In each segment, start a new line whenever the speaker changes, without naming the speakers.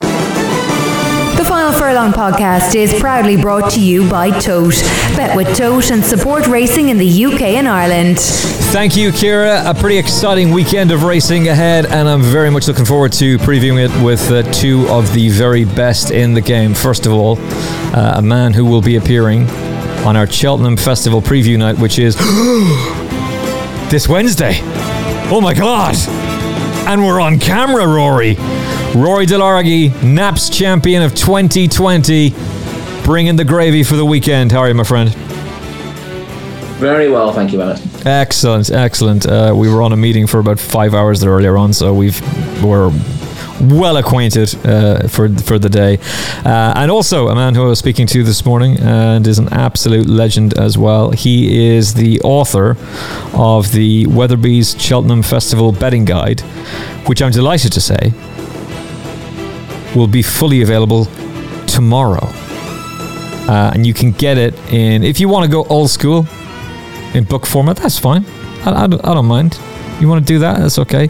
The Final Furlong podcast is proudly brought to you by Tote. Bet with Tote and support racing in the UK and Ireland.
Thank you, Kira. A pretty exciting weekend of racing ahead, and I'm very much looking forward to previewing it with uh, two of the very best in the game. First of all, uh, a man who will be appearing on our Cheltenham Festival preview night, which is this Wednesday. Oh my God! And we're on camera, Rory. Rory Delargy, Naps champion of 2020, bringing the gravy for the weekend. How are you, my friend?
Very well, thank you, Alex.
Excellent, excellent. Uh, we were on a meeting for about five hours there earlier on, so we've we're well acquainted uh, for for the day. Uh, and also a man who I was speaking to this morning and is an absolute legend as well. He is the author of the Weatherby's Cheltenham Festival Betting Guide, which I'm delighted to say will be fully available tomorrow. Uh, and you can get it in, if you want to go old school in book format, that's fine. I, I, don't, I don't mind. You want to do that? That's okay.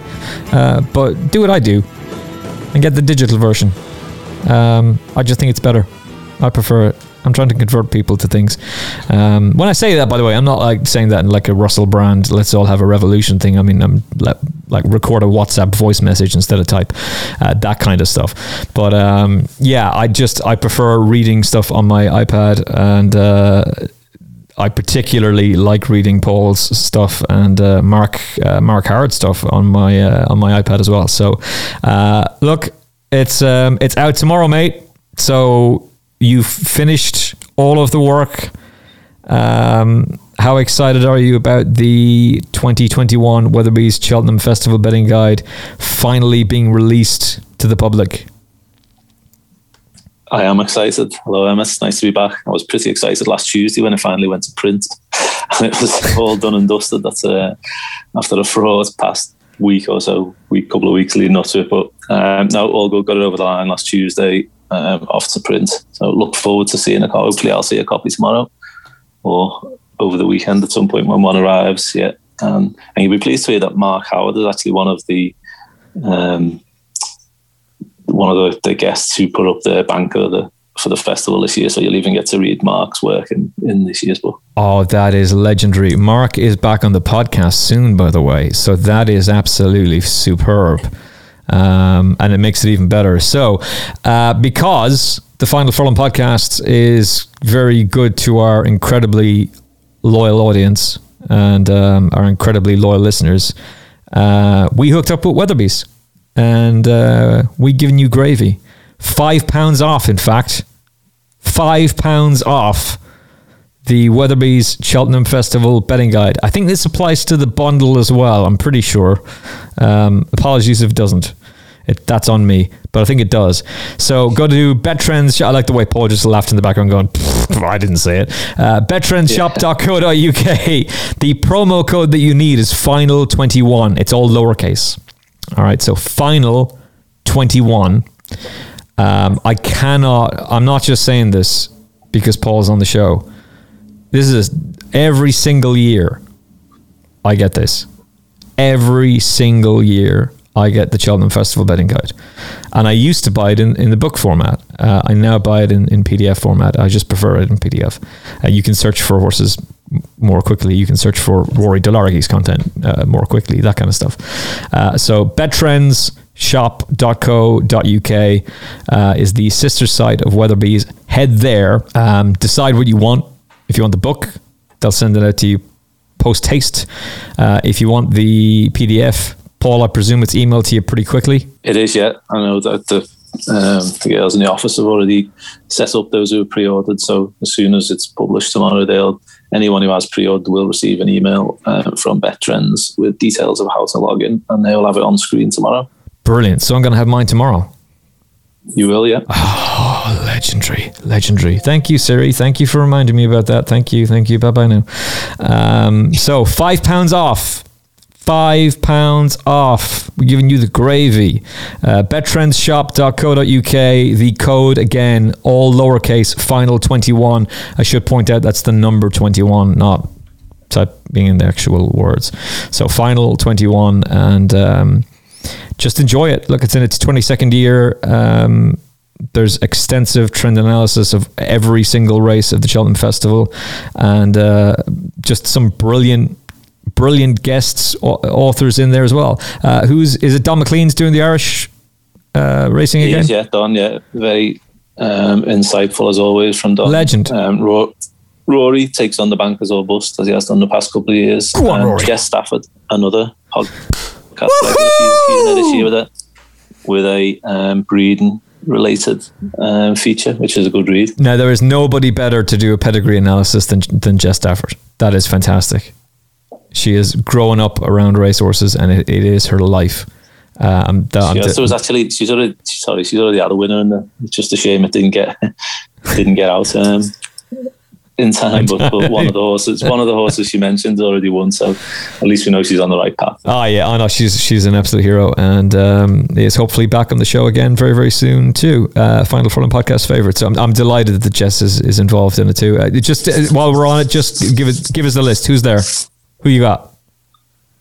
Uh, but do what I do and get the digital version. Um, I just think it's better. I prefer it. I'm trying to convert people to things. Um, when I say that, by the way, I'm not like saying that in like a Russell Brand, let's all have a revolution thing. I mean, I'm let, like record a WhatsApp voice message instead of type, uh, that kind of stuff. But um, yeah, I just I prefer reading stuff on my iPad and. Uh, I particularly like reading Paul's stuff and uh, Mark uh, Mark Howard stuff on my uh, on my iPad as well. So, uh, look, it's um, it's out tomorrow, mate. So you've finished all of the work. Um, how excited are you about the 2021 Weatherby's Cheltenham Festival Betting Guide finally being released to the public?
I am excited. Hello, Emmet. It's nice to be back. I was pretty excited last Tuesday when it finally went to print, and it was all done and dusted. That's uh, after a fraud past week or so, week couple of weeks leading up to it. But um, now all good. Got it over the line last Tuesday, um, off to print. So look forward to seeing a copy. Hopefully, I'll see a copy tomorrow or over the weekend at some point when one arrives. Yeah, um, and you'll be pleased to hear that Mark Howard is actually one of the um, one of the, the guests who put up the banker the, for the festival this year. So you'll even get to read Mark's work in, in this year's book.
Oh, that is legendary. Mark is back on the podcast soon, by the way. So that is absolutely superb. Um, and it makes it even better. So, uh, because the Final Furlong podcast is very good to our incredibly loyal audience and um, our incredibly loyal listeners, uh, we hooked up with Weatherby's and uh, we giving you gravy. Five pounds off, in fact. Five pounds off the Weatherby's Cheltenham Festival betting guide. I think this applies to the bundle as well. I'm pretty sure. Um, apologies if it doesn't. It, that's on me, but I think it does. So go to BetTrends. I like the way Paul just laughed in the background, going, "I didn't say it." Uh, BetTrendsShop.co.uk. The promo code that you need is Final Twenty One. It's all lowercase. All right, so Final Twenty One. Um, I cannot. I'm not just saying this because Paul's on the show. This is every single year. I get this. Every single year, I get the Cheltenham Festival betting guide. And I used to buy it in, in the book format. Uh, I now buy it in, in PDF format. I just prefer it in PDF. Uh, you can search for horses more quickly. You can search for Rory Delargy's content uh, more quickly, that kind of stuff. Uh, so shop.co.uk uh, is the sister site of Weatherby's. Head there, um, decide what you want. If you want the book, they'll send it out to you post haste. Uh, if you want the PDF, Paul, I presume it's emailed to you pretty quickly.
It is, yeah. I know that the, um, the girls in the office have already set up those who have pre-ordered. So as soon as it's published tomorrow, they'll anyone who has pre-ordered will receive an email uh, from BetTrends with details of how to log in, and they will have it on screen tomorrow.
Brilliant. So I'm going to have mine tomorrow.
You will, yeah.
Oh, legendary, legendary. Thank you, Siri. Thank you for reminding me about that. Thank you, thank you. Bye bye now. Um, so five pounds off. Five pounds off. We're giving you the gravy. Uh. The code again, all lowercase, final 21. I should point out that's the number 21, not typing in the actual words. So final 21 and. Um, just enjoy it. Look, it's in its 22nd year. Um, there's extensive trend analysis of every single race of the Cheltenham Festival, and uh, just some brilliant, brilliant guests, authors in there as well. Uh, who's is it? Donn McClean's doing the Irish uh, racing again.
Is, yeah, Donn. Yeah, very um, insightful as always from Donn.
Legend.
Um, Rory takes on the bankers or bust as he has done the past couple of years.
Go on,
um,
Rory.
Jess Stafford, another podcast she's, this year with a with a um, breeding related um, feature, which is a good read.
Now there is nobody better to do a pedigree analysis than than Jess Stafford. That is fantastic. She is growing up around racehorses, and it, it is her life. Um,
the, she also was actually she's already sorry she's already had a winner, and it's just a shame it didn't get didn't get out. Um, in time, but, but one of the horses, one of the horses she mentioned already won, so at least we know she's on the right path.
Oh yeah, I know she's she's an absolute hero, and um, is hopefully back on the show again very very soon too. Uh, Final Furlong podcast favorite, so I'm, I'm delighted that Jess is, is involved in it too. Uh, just uh, while we're on it, just give it give us the list. Who's there? Who you got?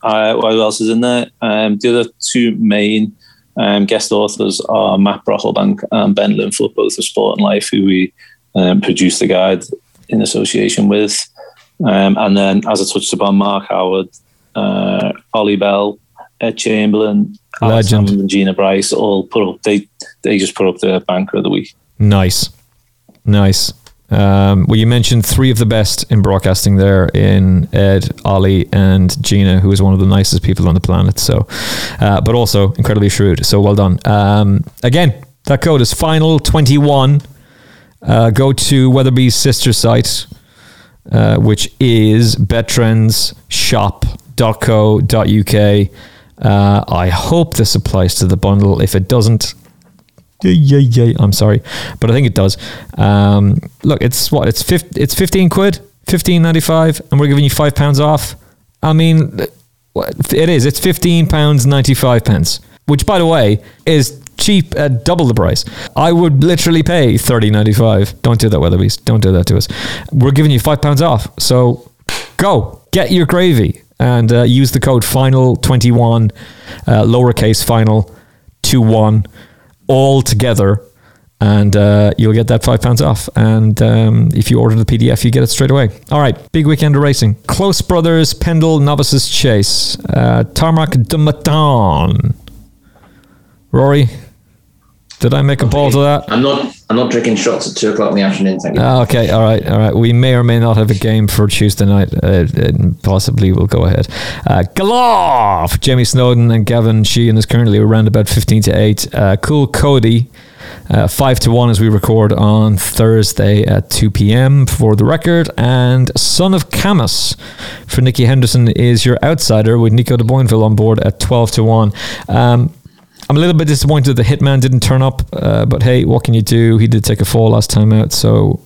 Uh, who else is in there? Um, the other two main um, guest authors are Matt Brocklebank and Ben Linfoot, both of Sporting Life, who we um, produced the guide in association with. Um, and then, as I touched upon, Mark Howard, uh, Ollie Bell, Ed Chamberlin,
Legend,
and Gina Bryce all put up. They they just put up the banker of the week.
Nice, nice. Um, well, you mentioned three of the best in broadcasting there in Ed, Ollie, and Gina, who is one of the nicest people on the planet. So, uh, but also incredibly shrewd. So well done. Um, again, that code is final twenty one uh, go to Weatherby's sister site, uh, which is bettrendsshop.co.uk. Uh, I hope this applies to the bundle. If it doesn't, yeah, yeah, yeah. I'm sorry, but I think it does. Um, look, it's what it's 50, it's fifteen quid, fifteen ninety five, and we're giving you five pounds off. I mean, it is. It's fifteen pounds ninety five pence, which, by the way, is cheap at double the price. I would literally pay thirty ninety five. Don't do that, Weatherby's. Don't do that to us. We're giving you five pounds off. So go get your gravy and uh, use the code final twenty one, uh, lowercase final two one, all together. And uh, you'll get that five pounds off. And um, if you order the PDF, you get it straight away. All right, big weekend of racing. Close Brothers, Pendil, Novices Chase, uh, Tamaroc Du Mathan. Rory, did I make a ball to that?
I'm not. I'm not drinking shots at two o'clock in the afternoon. Thank you.
Ah, okay, all right, all right. We may or may not have a game for Tuesday night. Uh, possibly we'll go ahead. Uh, Galoff, Jamie Snowden and Gavin Sheehan is currently around about fifteen to eight. Uh, Coole Cody. Uh, five to one as we record on Thursday at 2 p.m. for the record. And Son of Camas for Nicky Henderson is your outsider with Nico de Boinville on board at 12 to 1. Um, I'm a little bit disappointed the Hitman didn't turn up, uh, but hey, what can you do? He did take a fall last time out, so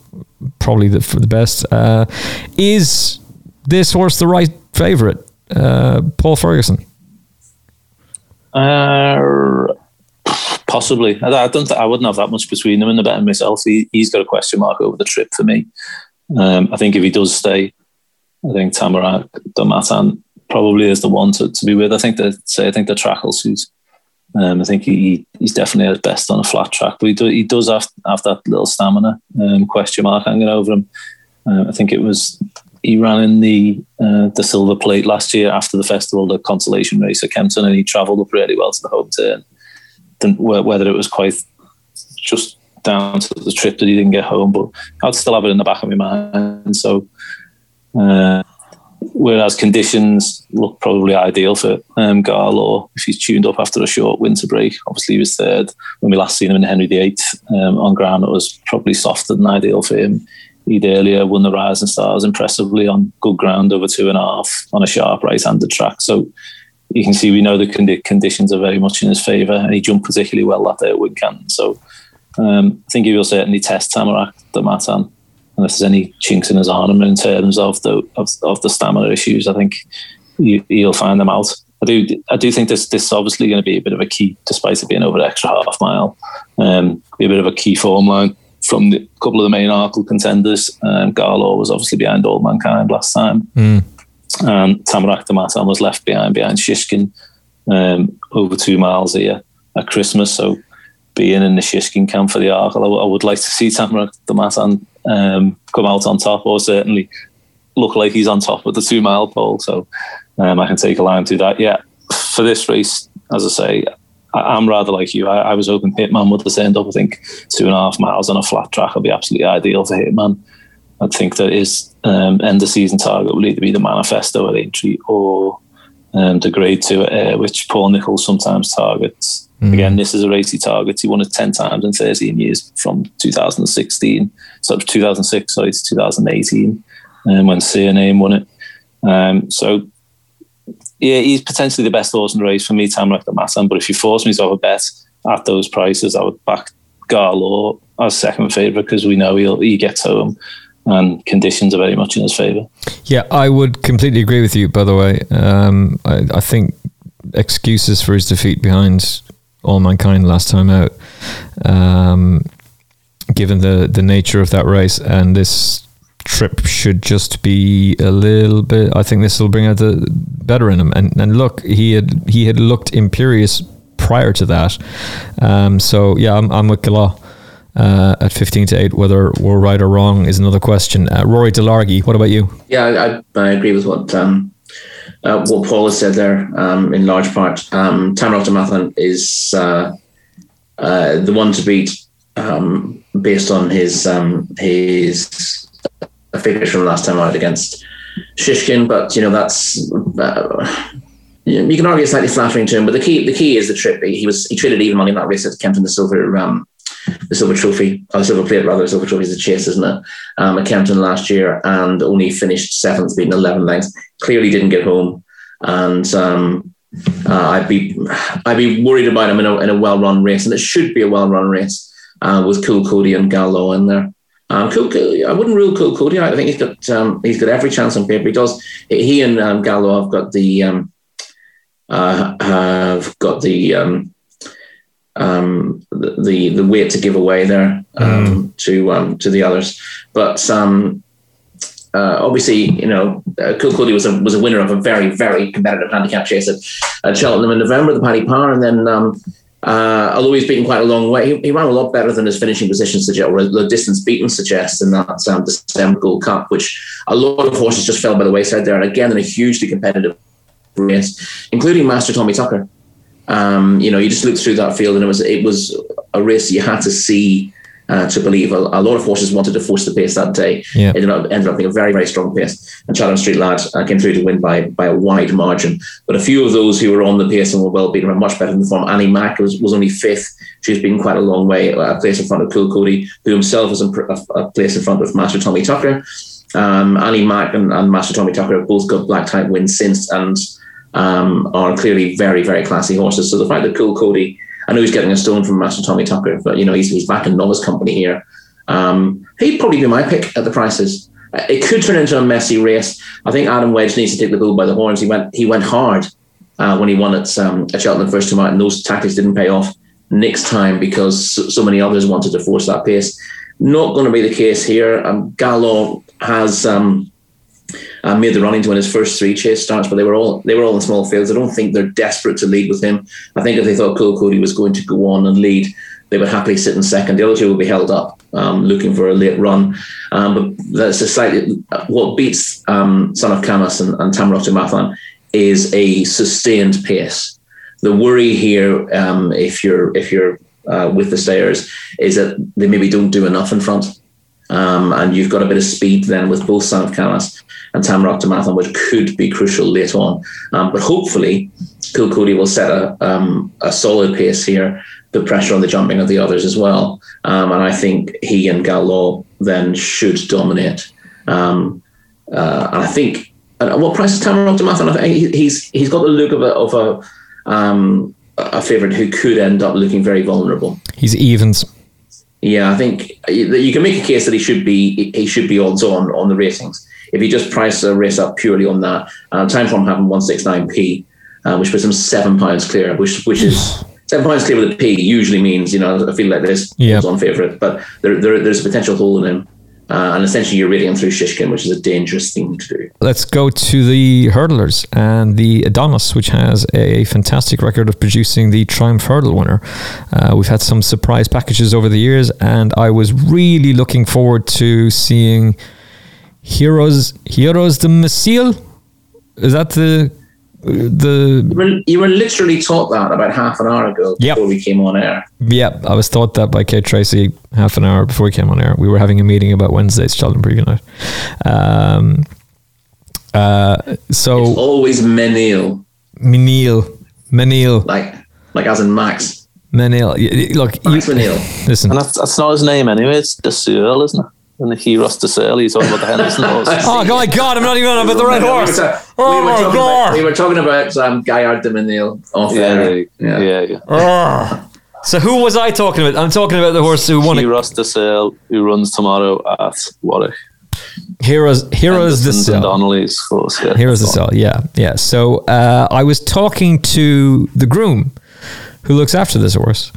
probably the, for the best. Uh, is this horse the right favourite, uh, Paul Ferguson?
Uh, possibly. I, don't. Th- I wouldn't have that much between them in the betting myself. He, has got a question mark over the trip for me. Um, I think if he does stay, I think Tamarak Domatan probably is the one to, to be with. I think that say I think the track will suit um, I think he, he's definitely at best on a flat track, but he, do, he does have, have that little stamina um, question mark hanging over him. Uh, I think it was he ran in the uh, the silver plate last year after the festival, the consolation race at Kempton, and he travelled up really well to the home turn. whether it was quite just down to the trip that he didn't get home, but I'd still have it in the back of my mind. So, uh, whereas conditions look probably ideal for um, Ga Law if he's tuned up after a short winter break. Obviously, he was third when we last seen him in Henry VIII um, on ground. It was probably softer than ideal for him. He'd earlier won the Rising Stars impressively on good ground over two and a half on a sharp right-handed track. So you can see we know the conditions are very much in his favour, and he jumped particularly well that day at Wincanton. So um, I think he will certainly test Tamaroc Du Mathan. And if there's any chinks in his armour in terms of the of, of the stamina issues, I think you, will find them out. I do I do think this this is obviously going to be a bit of a key, despite it being over the extra half mile, um, be a bit of a key form line from the couple of the main Arkle contenders. Um, Ga Law was obviously behind Allmankind last time. Mm. And Tamaroc Du Mathan was left behind behind Shishkin um, over two miles here at Christmas. So being in the Shishkin camp for the Arkle, I, I would like to see Tamaroc Du Mathan um, come out on top, or certainly look like he's on top of the two mile pole. So um, I can take a line to that. Yeah, for this race, as I say, I, am rather like you. I, I, was hoping Hitman would turned up. I think two and a half miles on a flat track would be absolutely ideal for Hitman. I think that his um, end of season target will either be the manifesto at Aintree or um, the grade two Ayr, which Paul Nicholls sometimes targets. Mm. Again, this is a race he targets. He won it 10 times in 13 years from 2016, so 2006, sorry, to 2018, um, when Cyrname won it. Um, so, yeah, he's potentially the best horse in the race for me, Tamaroc Du Mathan. But if you force me to have a bet at those prices, I would back Ga Law as second favourite because we know he'll, he gets home and conditions are very much in his favour.
Yeah, I would completely agree with you. By the way, um, I, I, think excuses for his defeat behind Allmankind last time out, um, given the the nature of that race, and this trip should just be a little bit. I think this will bring out the better in him. And and look, he had he had looked imperious prior to that. Um, so yeah, I'm, I'm with Ga Law uh, at 15 to 8. Whether we're right or wrong is another question. Uh, Rory Delargy, what about you?
Yeah, I, I agree with what um, uh, what Paul has said there um, in large part. Um, Tamarak Matan is uh, uh, the one to beat um, based on his um, his figures from last time out against Shishkin, but you know that's uh, you can argue it's slightly flattering to him. But the key the key is the trip. He, he was he traded even money in that race at Kempton the Silver um, the silver trophy, or silver plate rather, the silver trophy is a chase, isn't it? Um, at Kempton last year and only finished seventh, beating 11 lengths. Clearly didn't get home. And um, uh, I'd be I'd be worried about him in a, in a well run race, and it should be a well run race uh, with Coole Cody and Ga Law in there. Um, cool, cool, I wouldn't rule Coole Cody. out. I think he's got um, he's got every chance on paper. He does. He and um, Ga Law have got the um, uh, have got the um, um, the the weight to give away there um, mm. to um, to the others. But um, uh, obviously, you know, uh, Cody was a was a winner of a very very competitive handicap chase at, at Cheltenham in November, the Paddy Power, and then. Um, uh, although he's beaten quite a long way, he, he, ran a lot better than his finishing position suggests, or the distance beaten suggests in that um, December Gold Cup, which a lot of horses just fell by the wayside there. And again, in a hugely competitive race, including Master Tommy Tucker, um, you know, you just looked through that field and it was it was a race you had to see uh, to believe. A, a, lot of horses wanted to force the pace that day. Yeah. It ended up, ended up being a very, very strong pace. And Chatham Street Lad uh, came through to win by by a wide margin. But a few of those who were on the pace and were well beaten were much better than the form. Annie Mc was, was only fifth. She's been quite a long way, a place in front of Coole Cody, who himself was a, a place in front of Master Tommy Tucker. Um, Annie Mc and, and Master Tommy Tucker have both got black type wins since. And um, are clearly very, very classy horses. So the fact that Coole Cody, I know he's getting a stone from Master Tommy Tucker, but you know he's he's back in novice company here. Um, he'd probably be my pick at the prices. It could turn into a messy race. I think Adam Wedge needs to take the bull by the horns. He went he went hard uh, when he won at um, at Cheltenham first time out, and those tactics didn't pay off next time because so many others wanted to force that pace. Not going to be the case here. Um, Ga Law has um, uh, made the running to win his first three chase starts, but they were all they were all in small fields. I don't think they're desperate to lead with him. I think if they thought Coole Cody was going to go on and lead, they would happily sit in second. The other two will be held up, um, looking for a late run. Um, but that's a slightly what beats um, Son of Camas and, and Tamarak Matan is a sustained pace. the worry here, um, if you're if you're uh, with the stayers, is that they maybe don't do enough in front, um, and you've got a bit of speed then with both of Calas and Tamrock to which could be crucial later on. Um, but hopefully, Kilcody will set a, um, a solid pace here, put pressure on the jumping of the others as well. Um, and I think he and Gal then should dominate. Um, uh, and I think, uh, what price is Tamrock to? I think he's, he's got the look of a, of a, um, a favourite who could end up looking very vulnerable.
He's evens.
Yeah, I think you can make a case that he should be he should be odds on on the ratings if you just price a race up purely on that, uh, Timeform having 169p, uh, which puts him seven pounds clear, which which is seven pounds clear with a P usually means, you know, I feel like this
yeah.
on favourite, but there, there, there's a potential hole in him. Uh, and essentially, you're rating him through Shishkin, which is a dangerous thing to do.
Let's go to the hurdlers and the Adonis, which has a fantastic record of producing the Triumph Hurdle winner. Uh, we've had some surprise packages over the years, and I was really looking forward to seeing Heroes Heroes the Missile? Is that the the
you were, you were literally taught that about half an hour ago
yep.
before we came on air.
Yep, I was taught that by Kate Tracy half an hour before we came on air. We were having a meeting about Wednesday's Sheldon Preview night. Um, uh, so
it's always Menil.
Menil. Menil.
Like like as in Max.
Menil. Look,
Max you, Menil.
Listen.
And that's, that's not his name anyway. It's the Searle, isn't it? And he Heroes to sell. He's talking about the Henderson horse.
oh my God! I'm not even on about the right horse. We were, ta- oh
we my God! About, we were talking about um, Gaillard du Mesnil off
yeah, yeah, yeah, yeah.
Oh. So who was I talking about? I'm talking about the horse who won
it. Heroes to sell, who runs tomorrow at Warwick.
Heroes, Heroes the Cell.
Donnelly's horse. Yeah,
Heroes the Cell. Yeah, yeah. So uh, I was talking to the groom who looks after this horse,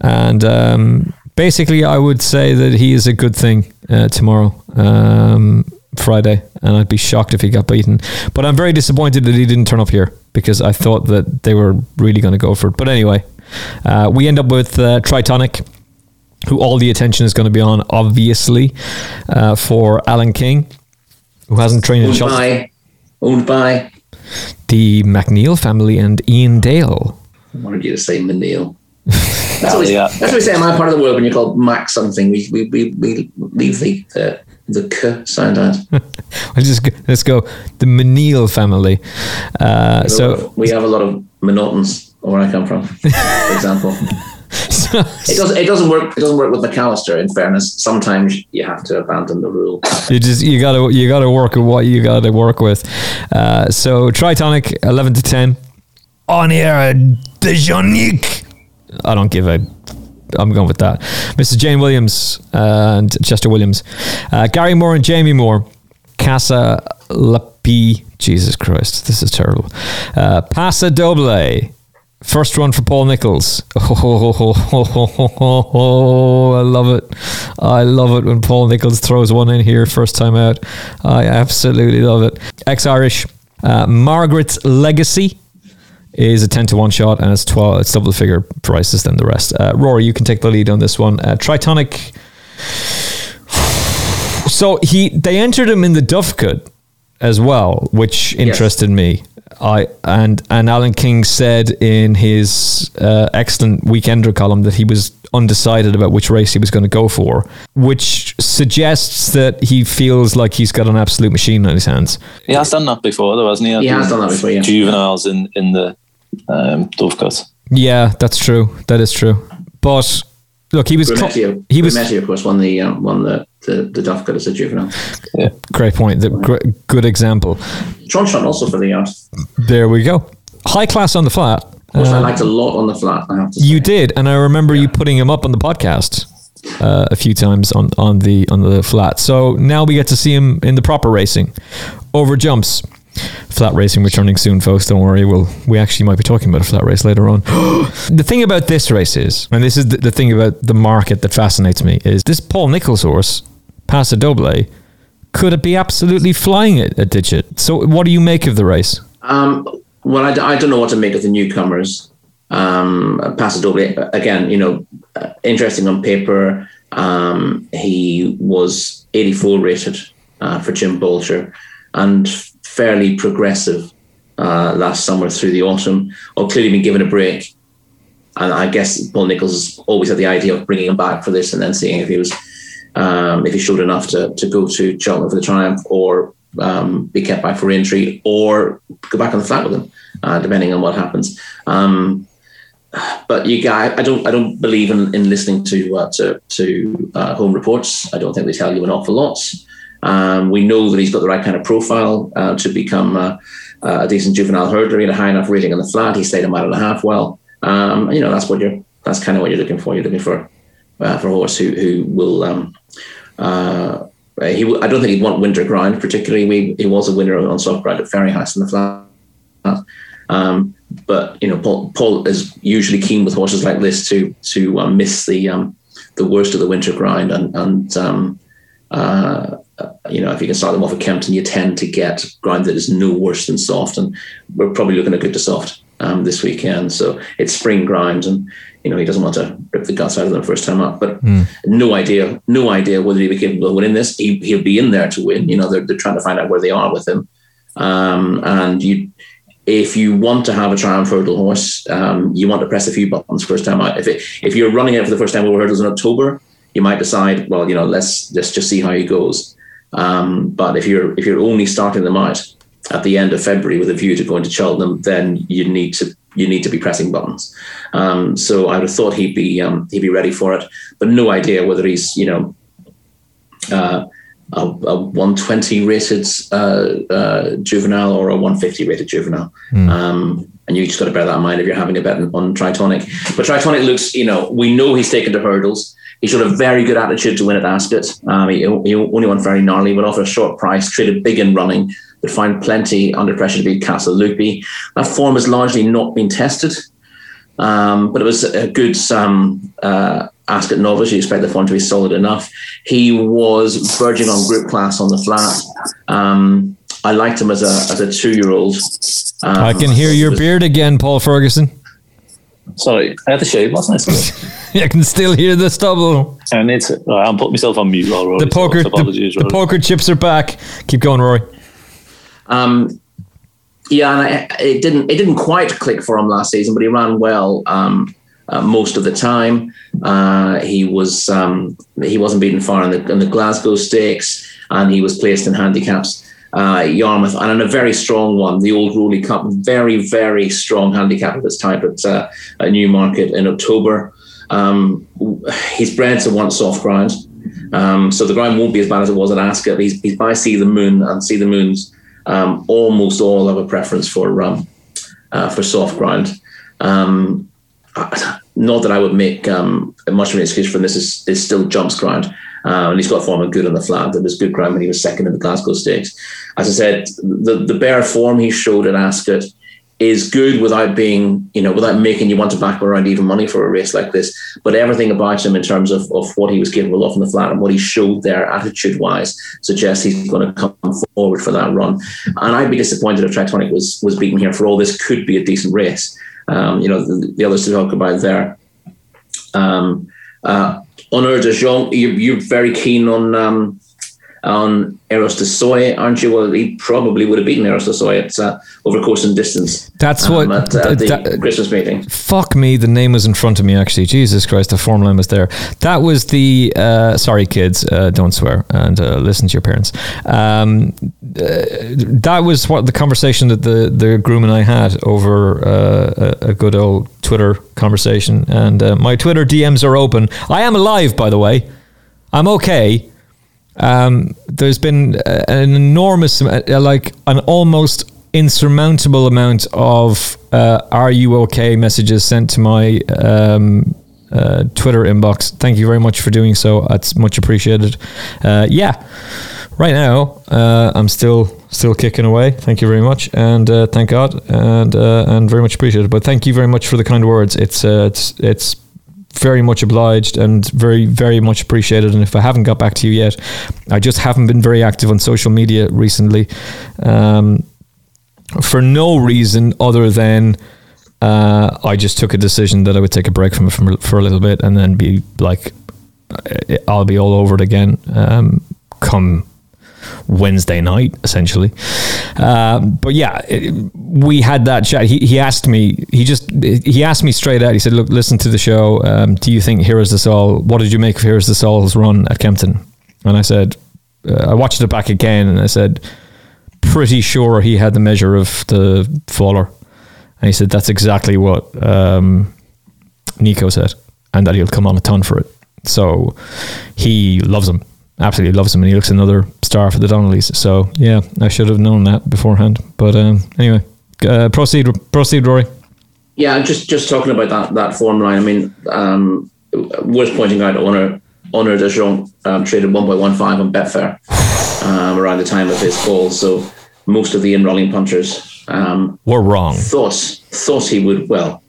and um, basically, I would say that he is a good thing uh, tomorrow, um, Friday, and I'd be shocked if he got beaten. But I'm very disappointed that he didn't turn up here because I thought that they were really going to go for it. But anyway, uh, we end up with uh, Tritonic, who all the attention is going to be on, obviously, uh, for Alan King, who hasn't trained
in shots. Owned by
the McNeil family and Ian Dale.
I wanted you to say McNeil. That's, what we, yeah. that's what we say in my part of the world when you're called Mac something. We we, we, we leave the uh, the k sound out.
let's just let's go the Menil family. Uh, so
of, we have a lot of Minotons where I come from, for example. so, it doesn't. It doesn't work. It doesn't work with McAllister. In fairness, sometimes you have to abandon the rule.
You just you gotta you gotta work with what you gotta work with. Uh, so Tritonic eleven to ten on air de Jonique. I don't give a. I'm going with that. Mrs. Jane Williams uh, and Chester Williams, uh, Gary Moore and Jamie Moore, Casa Loupi. Jesus Christ, this is terrible. Uh, Paso Doble. First run for Paul Nicholls. Oh, I love it. I love it when Paul Nicholls throws one in here first time out. I absolutely love it. Ex Irish. Uh, Margaret's Legacy is a 10 to 1 shot and it's 12 it's double figure prices than the rest uh, rory you can take the lead on this one uh, tritonic so he they entered him in the Dovecote as well which interested yes. me I and and Alan King said in his uh, excellent weekender column that he was undecided about which race he was going to go for, which suggests that he feels like he's got an absolute machine on his hands.
He has done that before, though, hasn't he?
He has done that before. Yeah.
Juveniles in in the um, Dovecote.
Yeah, that's true. That is true. But look, he was
Brunetti, he was Brunetti, of course, won the um, won the the, the Dovecote as a juvenile.
Yeah, great point. The, great, good example.
Tronchon also for the yard.
There we go. High class on the flat.
Of course, uh, I liked a lot on the flat. I have to.
You did, and I remember yeah. you putting him up on the podcast. Uh, a few times on, on the on the flat. So now we get to see him in the proper racing, over jumps. Flat racing returning soon, folks. Don't worry. We'll we actually might be talking about a flat race later on. the thing about this race is, and this is the, the, thing about the market that fascinates me, is this Paul Nicholls horse, Paso Doble, could it be absolutely flying it a digit? So, what do you make of the race?
Um, well, I, I don't know what to make of the newcomers. Um, Paso Doble, again, you know, uh, interesting on paper. Um, he was 84 rated uh, for Jim Bolger and fairly progressive uh, last summer through the autumn, or clearly been given a break. And I guess Paul Nicholls always had the idea of bringing him back for this and then seeing if he was um, if he showed enough to, to go to Cheltenham for the triumph or um, be kept back for injury or go back on the flat with him, uh, depending on what happens. Um, but you guys, I don't, I don't believe in, in listening to uh, to, to uh, home reports. I don't think they tell you an awful lot. Um, we know that he's got the right kind of profile uh, to become uh, a decent juvenile hurdler. He had a high enough rating on the flat. He stayed a mile and a half well. Um, you know, that's what you're. That's kind of what you're looking for. You're looking for uh, for a horse who who will. Um, uh, he, I don't think he'd want winter ground particularly. We, he was a winner on soft ground at Fairyhouse in the flat. Um, but you know, Paul, Paul, is usually keen with horses like this to to uh, miss the um, the worst of the winter grind, and and um, uh, you know, if you can start them off at Kempton, you tend to get ground that is no worse than soft, and we're probably looking at good to soft um, this weekend. So it's spring ground, and you know he doesn't want to rip the guts out of them first time up. But mm. no idea, no idea whether he'll be capable of winning this. He, will be in there to win. You know, they're, they're trying to find out where they are with him, um, and you if you want to have a triumph hurdle horse, um, you want to press a few buttons first time out. If it, if you're running it for the first time over hurdles in October, you might decide, well, you know, let's let's just see how he goes. Um, but if you're if you're only starting them out at the end of February with a view to going to Cheltenham, then you need to you need to be pressing buttons. Um, so I would have thought he'd be um, he'd be ready for it, but no idea whether he's you know. Uh, a, a 120 rated uh, uh, juvenile or a 150 rated juvenile. Mm. Um, and you just got to bear that in mind if you're having a bet on Tritonic. But Tritonic looks, you know, we know he's taken to hurdles. He showed a very good attitude to win at Ascot. Um, he, he, only won very gnarly, but offered a short price, traded big in running, but found plenty under pressure to beat Casa Loupi. That form has largely not been tested. Um, but it was a good um, uh, Ascot novice. You expect the form to be solid enough. He was verging on group class on the flat. Um, I liked him as a as a two year old. Um,
I can hear your beard again, Paul Ferguson.
Sorry, I had to shave last
night. I can still hear the stubble.
I need to. I'm putting myself on mute. Rory,
the poker, so the, the, poker chips are back. Keep going, Rory.
Um, yeah, and I, it didn't it didn't quite click for him last season, but he ran well. Um, uh, most of the time. Uh, he was um, he wasn't beaten far in the, in the Glasgow Stakes, and he was placed in handicaps. Uh, Yarmouth and in a very strong one, the Old Rowley Cup, very very strong handicap of its type at, uh, Newmarket in October. Um, he's bred to want soft ground, um, so the ground won't be as bad as it was at Ascot. He's, he's by Sea the Moon, and Sea the Moon's um, almost all have a preference for um, uh, for soft ground. Um, not that I would make um, much of an excuse for this is, is still jumps ground. Uh, and he's got form and good on the flat. It was good ground when he was second in the Glasgow Stakes. As I said, the, the bare form he showed at Ascot is good without being, you know, without making you want to back around even money for a race like this. But everything about him in terms of, of what he was capable of on the flat and what he showed there attitude wise suggests he's going to come forward for that run. And I'd be disappointed if Tritonic was was beaten here for all this could be a decent race um, you know, the, the, others to talk about there. Um, uh, Honneur de Jean, you, you're very keen on um, on Eros de Soy, aren't you? Well, he probably would have beaten Eros de Soy at uh, over course and distance.
That's um, what
at, uh, the that, Christmas meeting.
Fuck me, the name was in front of me. Actually, Jesus Christ, the form line was there. That was the. Uh, sorry, kids, uh, don't swear and uh, listen to your parents. Um, uh, that was what the conversation that the the groom and I had over a, a, good old Twitter conversation, and my Twitter DMs are open. I am alive, by the way. I'm okay um, there's been an enormous, uh, like an almost insurmountable amount of uh, "Are you okay?" messages sent to my um, uh, Twitter inbox. Thank you very much for doing so. That's much appreciated. Uh, yeah, right now uh, I'm still still kicking away. Thank you very much, and uh, thank God, and and very much appreciated. But thank you very much for the kind words. It's it's it's very much obliged and very, very much appreciated. And if I haven't got back to you yet, I just haven't been very active on social media recently um, for no reason other than uh, I just took a decision that I would take a break from it for, for a little bit and then be like, I'll be all over it again um, come Wednesday night, essentially. Um, but yeah, it, we had that chat. He, he asked me, he just, he asked me straight out, he said, look, listen to the show. Um, do you think Heroes the Soul, what did you make of Heroes the Soul's run at Kempton? And I said, uh, I watched it back again and I said, pretty sure he had the measure of the faller. And he said, that's exactly what um, Nico said, and that he'll come on a ton for it. So he loves him, absolutely loves him, and he looks another star for the Donnellys. So yeah, I should have known that beforehand. But um, anyway, uh, proceed, proceed, Rory.
Yeah, just just talking about that that form line. I mean, um, worth pointing out, Honor Honor de Jong um, traded 1.15 on Betfair um, around the time of his call. So most of the in-rolling punchers um,
were wrong.
Thought thought he would well,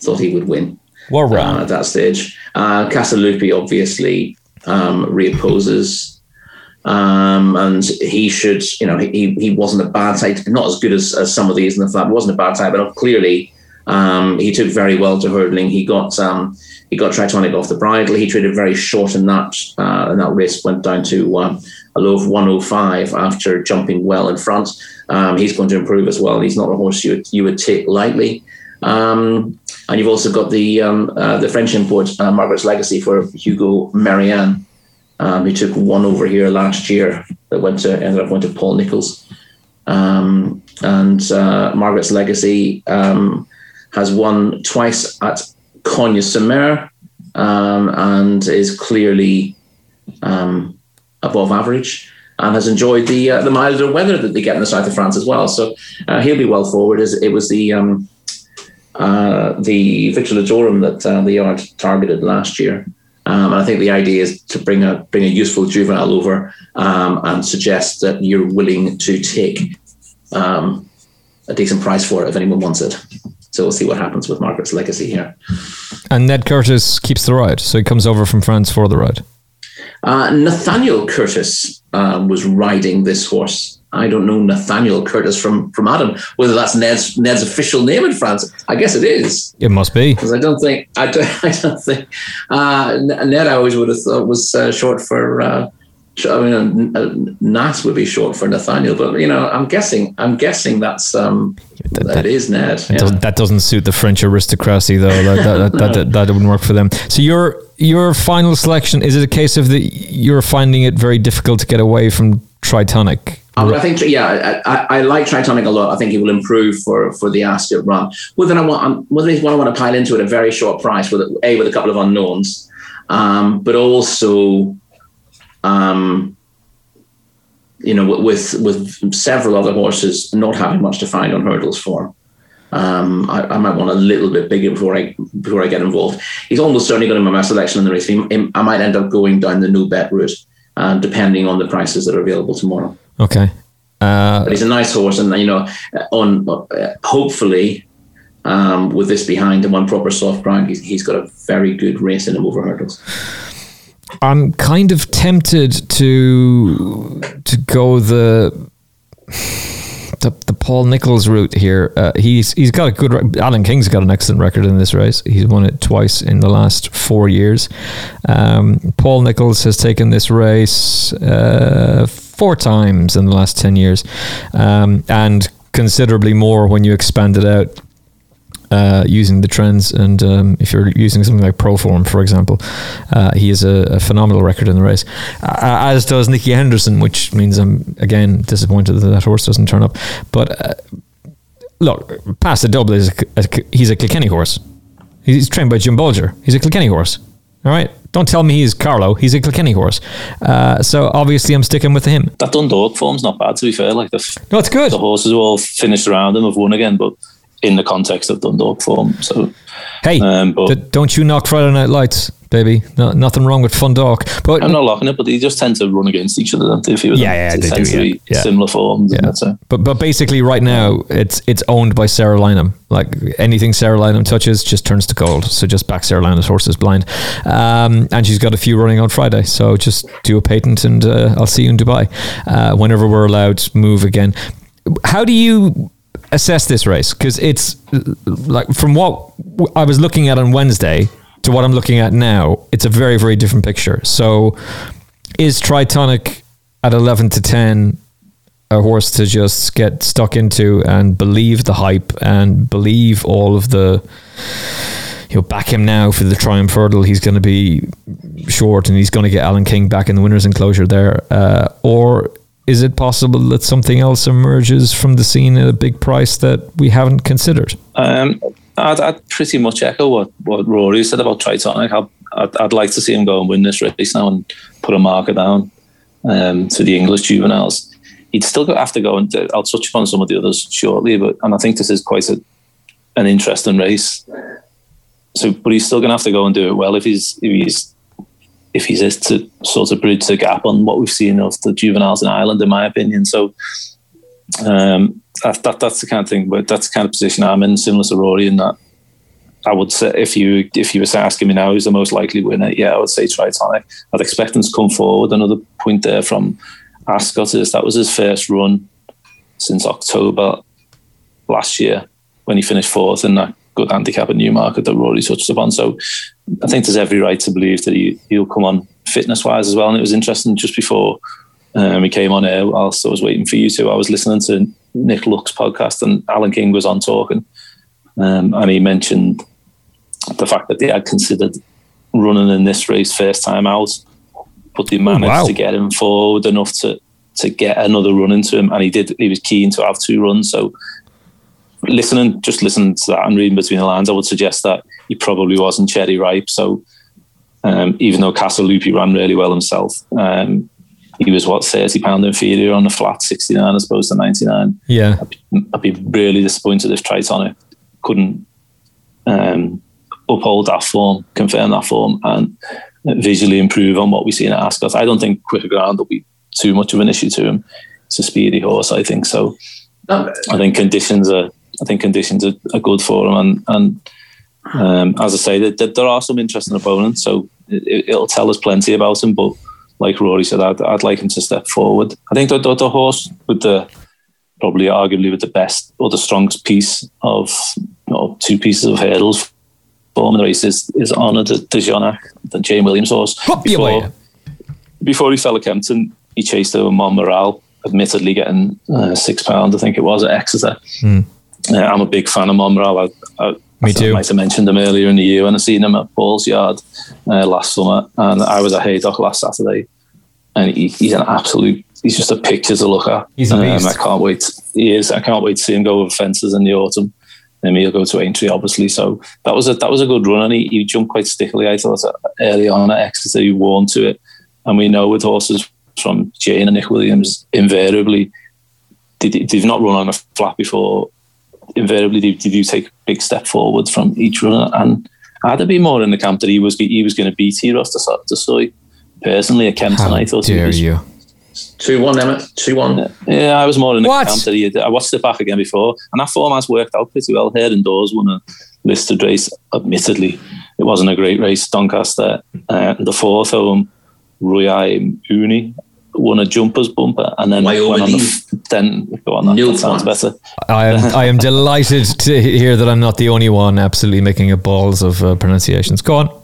thought he would win.
Were wrong
uh, at that stage. Uh, Casa Loupi obviously um, reopposes. Um, and he should, you know, he, he wasn't a bad type, not as good as, as some of these in the flat, wasn't a bad type, but clearly um, he took very well to hurdling. He got um, he got Tritonic off the bridle. He traded very short in that uh, that race went down to uh, a low of 105 after jumping well in front. Um, he's going to improve as well. He's not a horse you would, you would take lightly. Um, and you've also got the um, uh, the French import, uh, Margaret's Legacy for Hugo Marianne, um, who took one over here last year that went to ended up going to Paul Nicholls. Um, and uh, Margaret's Legacy um, has won twice at Cagnes-sur-Mer um, and is clearly um, above average and has enjoyed the uh, the milder weather that they get in the south of France as well. So uh, he'll be well forward. As it was the um, uh, the Victor Ludorum that uh, the yard targeted last year. Um, and I think the idea is to bring a bring a useful juvenile over um, and suggest that you're willing to take um, a decent price for it if anyone wants it. So we'll see what happens with Margaret's legacy here.
And Ned Curtis keeps the ride, so he comes over from France for the ride.
Uh, Nathaniel Curtis um, was riding this horse I don't know Nathaniel Curtis from from Adam. Whether that's Ned's Ned's official name in France, I guess it is.
It must be
because I don't think I don't, I don't think uh, Ned. I always would have thought was uh, short for. Uh, I mean, uh, Nat would be short for Nathaniel, but you know, I'm guessing. I'm guessing that's um, that, that is Ned.
That, yeah. doesn't, that, doesn't, suit the French aristocracy, though. That that, that, that, wouldn't work for them. So your your final selection is it a case of that you're finding it very difficult to get away from Tritonic?
Um, I think, yeah, I, I, like Tritonic a lot. I think he will improve for for the Ascot run. Whether I want, whether he's one I want to pile into it at a very short price with a with a couple of unknowns, um, but also, um, you know, with with several other horses not having much to find on hurdles for. Um, I, I, might want a little bit bigger before I before I get involved. He's almost certainly going to be my selection in the race. I might end up going down the no bet route, uh, depending on the prices that are available tomorrow.
Okay.
Uh, but he's a nice horse, and you know, on uh, hopefully um, with this behind him on proper soft ground, he's, he's got a very good race in him over hurdles.
I'm kind of tempted to to go the the, the Paul Nicholls route here. Uh, he's he's got a good. Alan King's got an excellent record in this race. He's won it twice in the last four years. Um, Paul Nicholls has taken this race uh, four times in the last 10 years um, and considerably more when you expand it out uh, using the trends. And um, if you're using something like Proform, for example, uh, he has a, a, phenomenal record in the race, uh, as does Nicky Henderson, which means I'm again disappointed that that horse doesn't turn up. But uh, look, Paso Doble is a, a, he's a Kilkenny horse. He's trained by Jim Bolger. He's a Kilkenny horse. All right. Don't tell me he's Carlow. He's a Kilkenny horse. Uh, so obviously, I'm sticking with him.
That Dundalk form's not bad, to be fair. Like the,
no, it's good.
The horses all finished around him have won again, but in the context of Dundalk form. So,
hey, um, but, don't you knock Friday Night Lights? baby. No, nothing wrong with Fundalk. But
I'm not locking it, but they just tend to run against each other. Don't they?
If you yeah, yeah, they,
tend
do, yeah.
similar forms. Yeah. So.
But but basically, right now it's it's owned by Sarah Lynham. Like anything Sarah Lynham touches just turns to gold. So just back Sarah Lynham's horses blind, um, and she's got a few running on Friday. So just do a patent, and uh, I'll see you in Dubai uh, whenever we're allowed to move again. How do you assess this race? Because it's like from what I was looking at on Wednesday to what I'm looking at now, it's a very, very different picture. So, is Tritonic at 11 to 10 a horse to just get stuck into and believe the hype and believe all of the you know back him now for the Triumph Hurdle he's going to be short and he's going to get Alan King back in the winners enclosure there uh, or is it possible that something else emerges from the scene at a big price that we haven't considered?
Um, I'd, I'd, pretty much echo what, what Rory said about Tritonic I'd, I'd, I'd, like to see him go and win this race now and put a marker down um, to the English juveniles. He'd still have to go and I'll touch upon some of the others shortly, but and I think this is quite a, an interesting race. So, but he's still going to have to go and do it well if he's if he's if he's is to sort of bridge the gap on what we've seen of the juveniles in Ireland, in my opinion. So, um, that, that that's the kind of thing, but that's the kind of position I'm in, similar to Rory, in that I would say if you if you were asking me now who's the most likely winner, yeah, I would say Tritonic. I'd expect him to come forward. Another point there from Ascot is that was his first run since October last year when he finished fourth in that good handicap at Newmarket that Rory touched upon. So I think there's every right to believe that he, he'll come on fitness wise as well. And it was interesting just before um, he came on air, whilst I was waiting for you two, I was listening to Nick Luck's podcast and Alan King was on talking. Um, and he mentioned the fact that they had considered running in this race first time out but they managed wow. to get him forward enough to to get another run into him, and he did. He was keen to have two runs. So, listening, just listening to that and reading between the lines, I would suggest that he probably wasn't cherry ripe. So, um, even though Casa Loupi ran really well himself, um, he was what thirty pound inferior on the flat sixty nine as opposed to ninety nine.
Yeah,
I'd be, I'd be, really disappointed if Tritonic couldn't um, uphold that form, confirm that form, and visually improve on what we see in Ascot. I don't think quicker ground will be too much of an issue to him. It's a speedy horse, I think. So I think conditions are I think conditions are, are good for him, and and um, as I say, there, there, are some interesting opponents, so it, will tell us plenty about him. But like Rory said, I'd, I'd like him to step forward. I think the, the, the horse with the probably arguably with the best or the strongest piece of you know, two pieces of hurdles form in the race is, is Honor de, de Jonac, the Jane Williams horse. Before, before he fell at Kempton, he chased over Monmiral, admittedly getting uh, six pound, I think it was at Exeter. Mm. Uh, I'm a big fan of Monmiral. I, I,
Me too.
I might have mentioned him earlier in the year when I seen him at Paul's Yard uh, last summer, and I was at Haydock last Saturday, and he, he's an absolute. He's just a picture to look at.
He's a beast.
Um, I can't wait. He is. I can't wait to see him go over fences in the autumn then he'll go to Aintree, obviously. So that was a that was a good run, and he, he jumped quite stickily. I thought early on at Exeter, he warmed to it, and we know with horses from Jane and Nick Williams, invariably, did they've not run on a flat before. Invariably, they, they do take a big step forward from each runner, and had to be more in the camp that he was he was going to beat Eros to, to soy. Personally, at Kempton,
How
I thought
dare
was,
you
Two one, Emmet. Two one.
Yeah, I was more in the
What?
camp that he had, I watched it back again before, and that form has worked out pretty well. Here indoors won a listed race. Admittedly, it wasn't a great race. Doncaster, uh, the fourth of them, Rui Uni, won a jumpers bumper, and then
Wyoming.
went on the f- then go on that,
New
that sounds better.
I am I am delighted to hear that I'm not the only one absolutely making a balls of uh, pronunciations. Go on.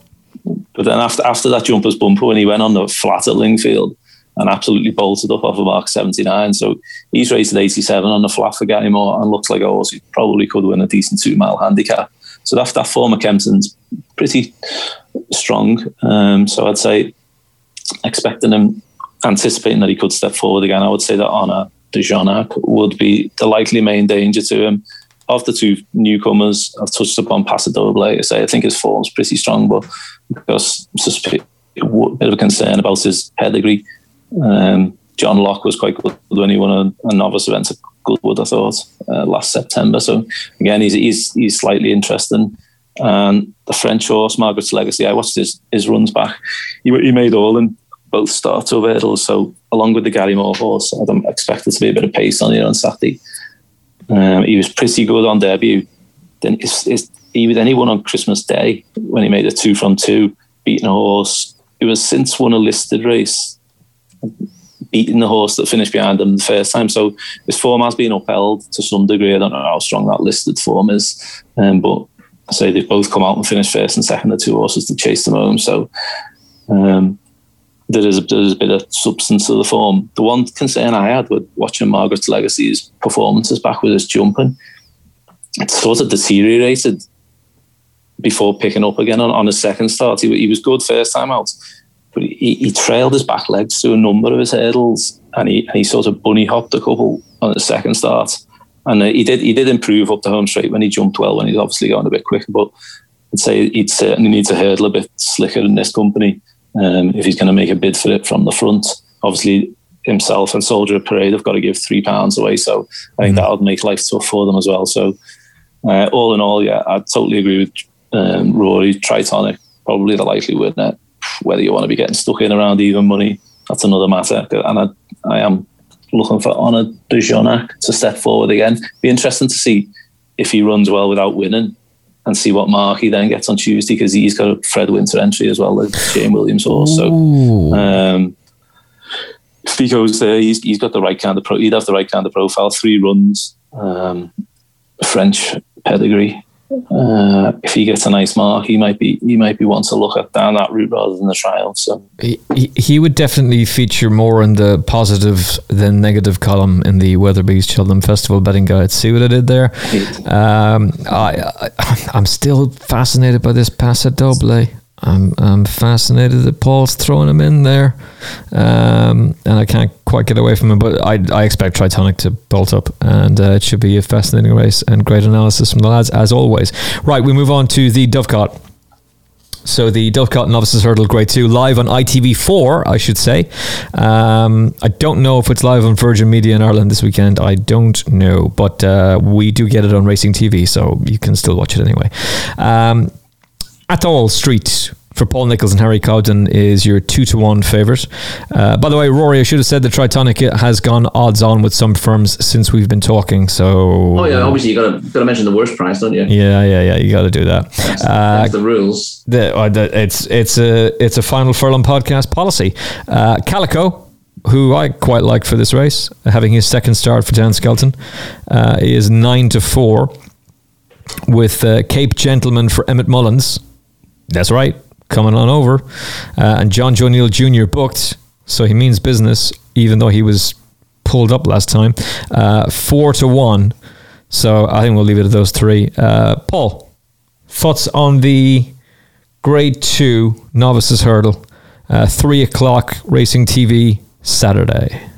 But then after after that jumpers bumper, when he went on the flat at Lingfield and absolutely bolted up off of mark 79. So he's rated 87 on the flat for Moore and looks like a horse who probably could win a decent two mile handicap. So that, that former Kempton's pretty strong. Um, so I'd say expecting him, anticipating that he could step forward again, I would say that Honor de Jonac would be the likely main danger to him. Of the two newcomers, I've touched upon Paso Doble. I say I think his form's pretty strong, but because a bit of a concern about his pedigree. Um, John Locke was quite good when he won a, a novice event at Goodwood, I thought, uh, last September. So again, he's he's, he's slightly interesting. And the French horse, Margaret's Legacy, I watched his, his runs back. He, he made all in both starts over hurdles. So along with the Gary Moore horse, I don't expect there to be a bit of pace on here on Saturday. Um, he was pretty good on debut. Then it's, it's, he was anyone on Christmas Day when he made a two from two, beating a horse. It was since won a listed race beating the horse that finished behind him the first time. So his form has been upheld to some degree. I don't know how strong that listed form is, um, but I say they've both come out and finished first and second, the two horses to chase them home. So um, there is a, there's a bit of substance to the form. The one concern I had with watching Margaret's Legacy's performances back with his jumping, it sort of deteriorated before picking up again on, on his second start. He, he was good first time out, but he, he trailed his back legs through a number of his hurdles, and he and he sort of bunny hopped a couple on the second start. And uh, he did he did improve up the home straight when he jumped well when he's obviously going a bit quicker. But I'd say he'd certainly need to hurdle a bit slicker in this company um, if he's going to make a bid for it from the front. Obviously, himself and Soldier Parade have got to give three pounds away, so I think mm. that'll make life tough for them as well. So, uh, all in all, yeah, I totally agree with um, Rory. Tritonic probably the likely winner. Whether you want to be getting stuck in around even money, that's another matter. And I, I am looking for Honor de Jonac to step forward again. Be interesting to see if he runs well without winning and see what mark he then gets on Tuesday because he's got a Fred Winter entry as well as Jane Williams horse. So um, if he goes there, he's, he's got the right kind of pro. He'd have the right kind of profile. Three runs, um, French pedigree. Uh, if he gets a nice mark, he might be he might be one to look at down that route rather than the trial. So
he, he would definitely feature more in the positive than negative column in the Weatherby's Cheltenham Festival betting guide. See what I did there? Um, I, I am still fascinated by this Paso Doble. I'm, I'm fascinated that Paul's throwing him in there, um, and I can't quite get away from him. But I, I expect Tritonic to bolt up, and uh, it should be a fascinating race and great analysis from the lads as always. Right, we move on to the Dovecote. So the Dovecote Novices Hurdle Grade 2 live on ITV4, I should say. Um, I don't know if it's live on Virgin Media in Ireland this weekend. I don't know, but uh, we do get it on Racing TV, so you can still watch it anyway. Um, Atholl Street for Paul Nicholls and Harry Cobden is your two to one favourite. Uh, by the way, Rory, I should have said the Tritonic has gone odds on with some firms since we've been talking. So
oh yeah, obviously you got to got to mention the worst price, don't you?
Yeah, yeah, yeah. You got to do that.
That's, uh, that's the rules.
The, uh, the, it's it's a it's a final furlong podcast policy. Uh, Calico. Who I quite like for this race, having his second start for Dan Skelton, uh, is nine to four, with uh, Cape Gentleman for Emmet Mullins. That's right, coming on over. Uh, and Jonjo O'Neill Jr. booked, so he means business, even though he was pulled up last time. Uh, four to one. So I think we'll leave it at those three. Uh, Paul, thoughts on the grade two novices hurdle? Uh, three o'clock racing TV Saturday.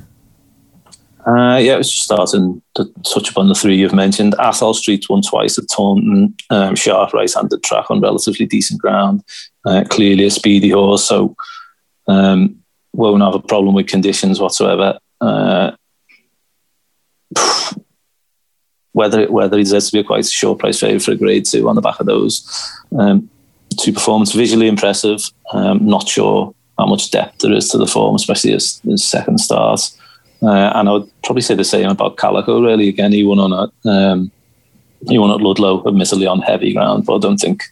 Uh, yeah, it was just starting to touch upon the three you've mentioned. Atholl Street won twice at Taunton, um, sharp right-handed track on relatively decent ground. Uh, clearly a speedy horse, so um, won't have a problem with conditions whatsoever. Uh, whether whether he's deserves to be a quite short price favourite for a grade two on the back of those um, two performances, visually impressive. Um, not sure how much depth there is to the form, especially his, his second start. Uh, and I would probably say the same about Calico. Really, again, he won on a um, he won at Ludlow, admittedly on heavy ground, but I don't think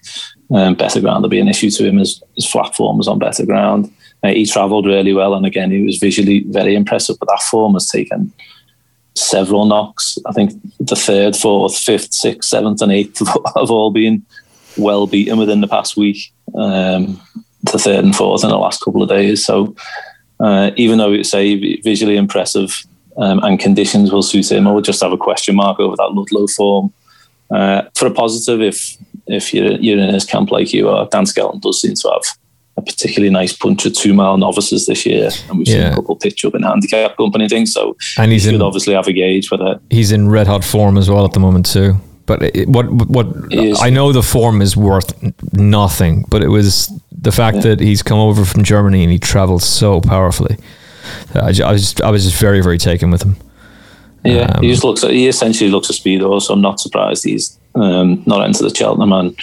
um, better ground will be an issue to him. His, his flat form was on better ground. Uh, he travelled really well, and again, he was visually very impressive. But that form has taken several knocks. I think the third, fourth, fifth, sixth, seventh, and eighth have all been well beaten within the past week. Um, the third and fourth in the last couple of days. So uh, even though it's a visually impressive um, and conditions will suit him, I would just have a question mark over that Ludlow form. Uh, for a positive, if if you're, you're in his camp like you are, Dan Skelton does seem to have a particularly nice punch of two mile novices this year, and we've yeah. seen a couple pitch up in handicap company things. So and he's he in, obviously have a gauge for that.
He's in red hot form as well at the moment too. But it, what what I know the form is worth nothing, but it was the fact yeah. that he's come over from Germany and he travels so powerfully. I, I was just, I was just very very taken with him.
Yeah, um, he just looks. He essentially looks a speedo, so I'm not surprised he's um, not into the Cheltenham. And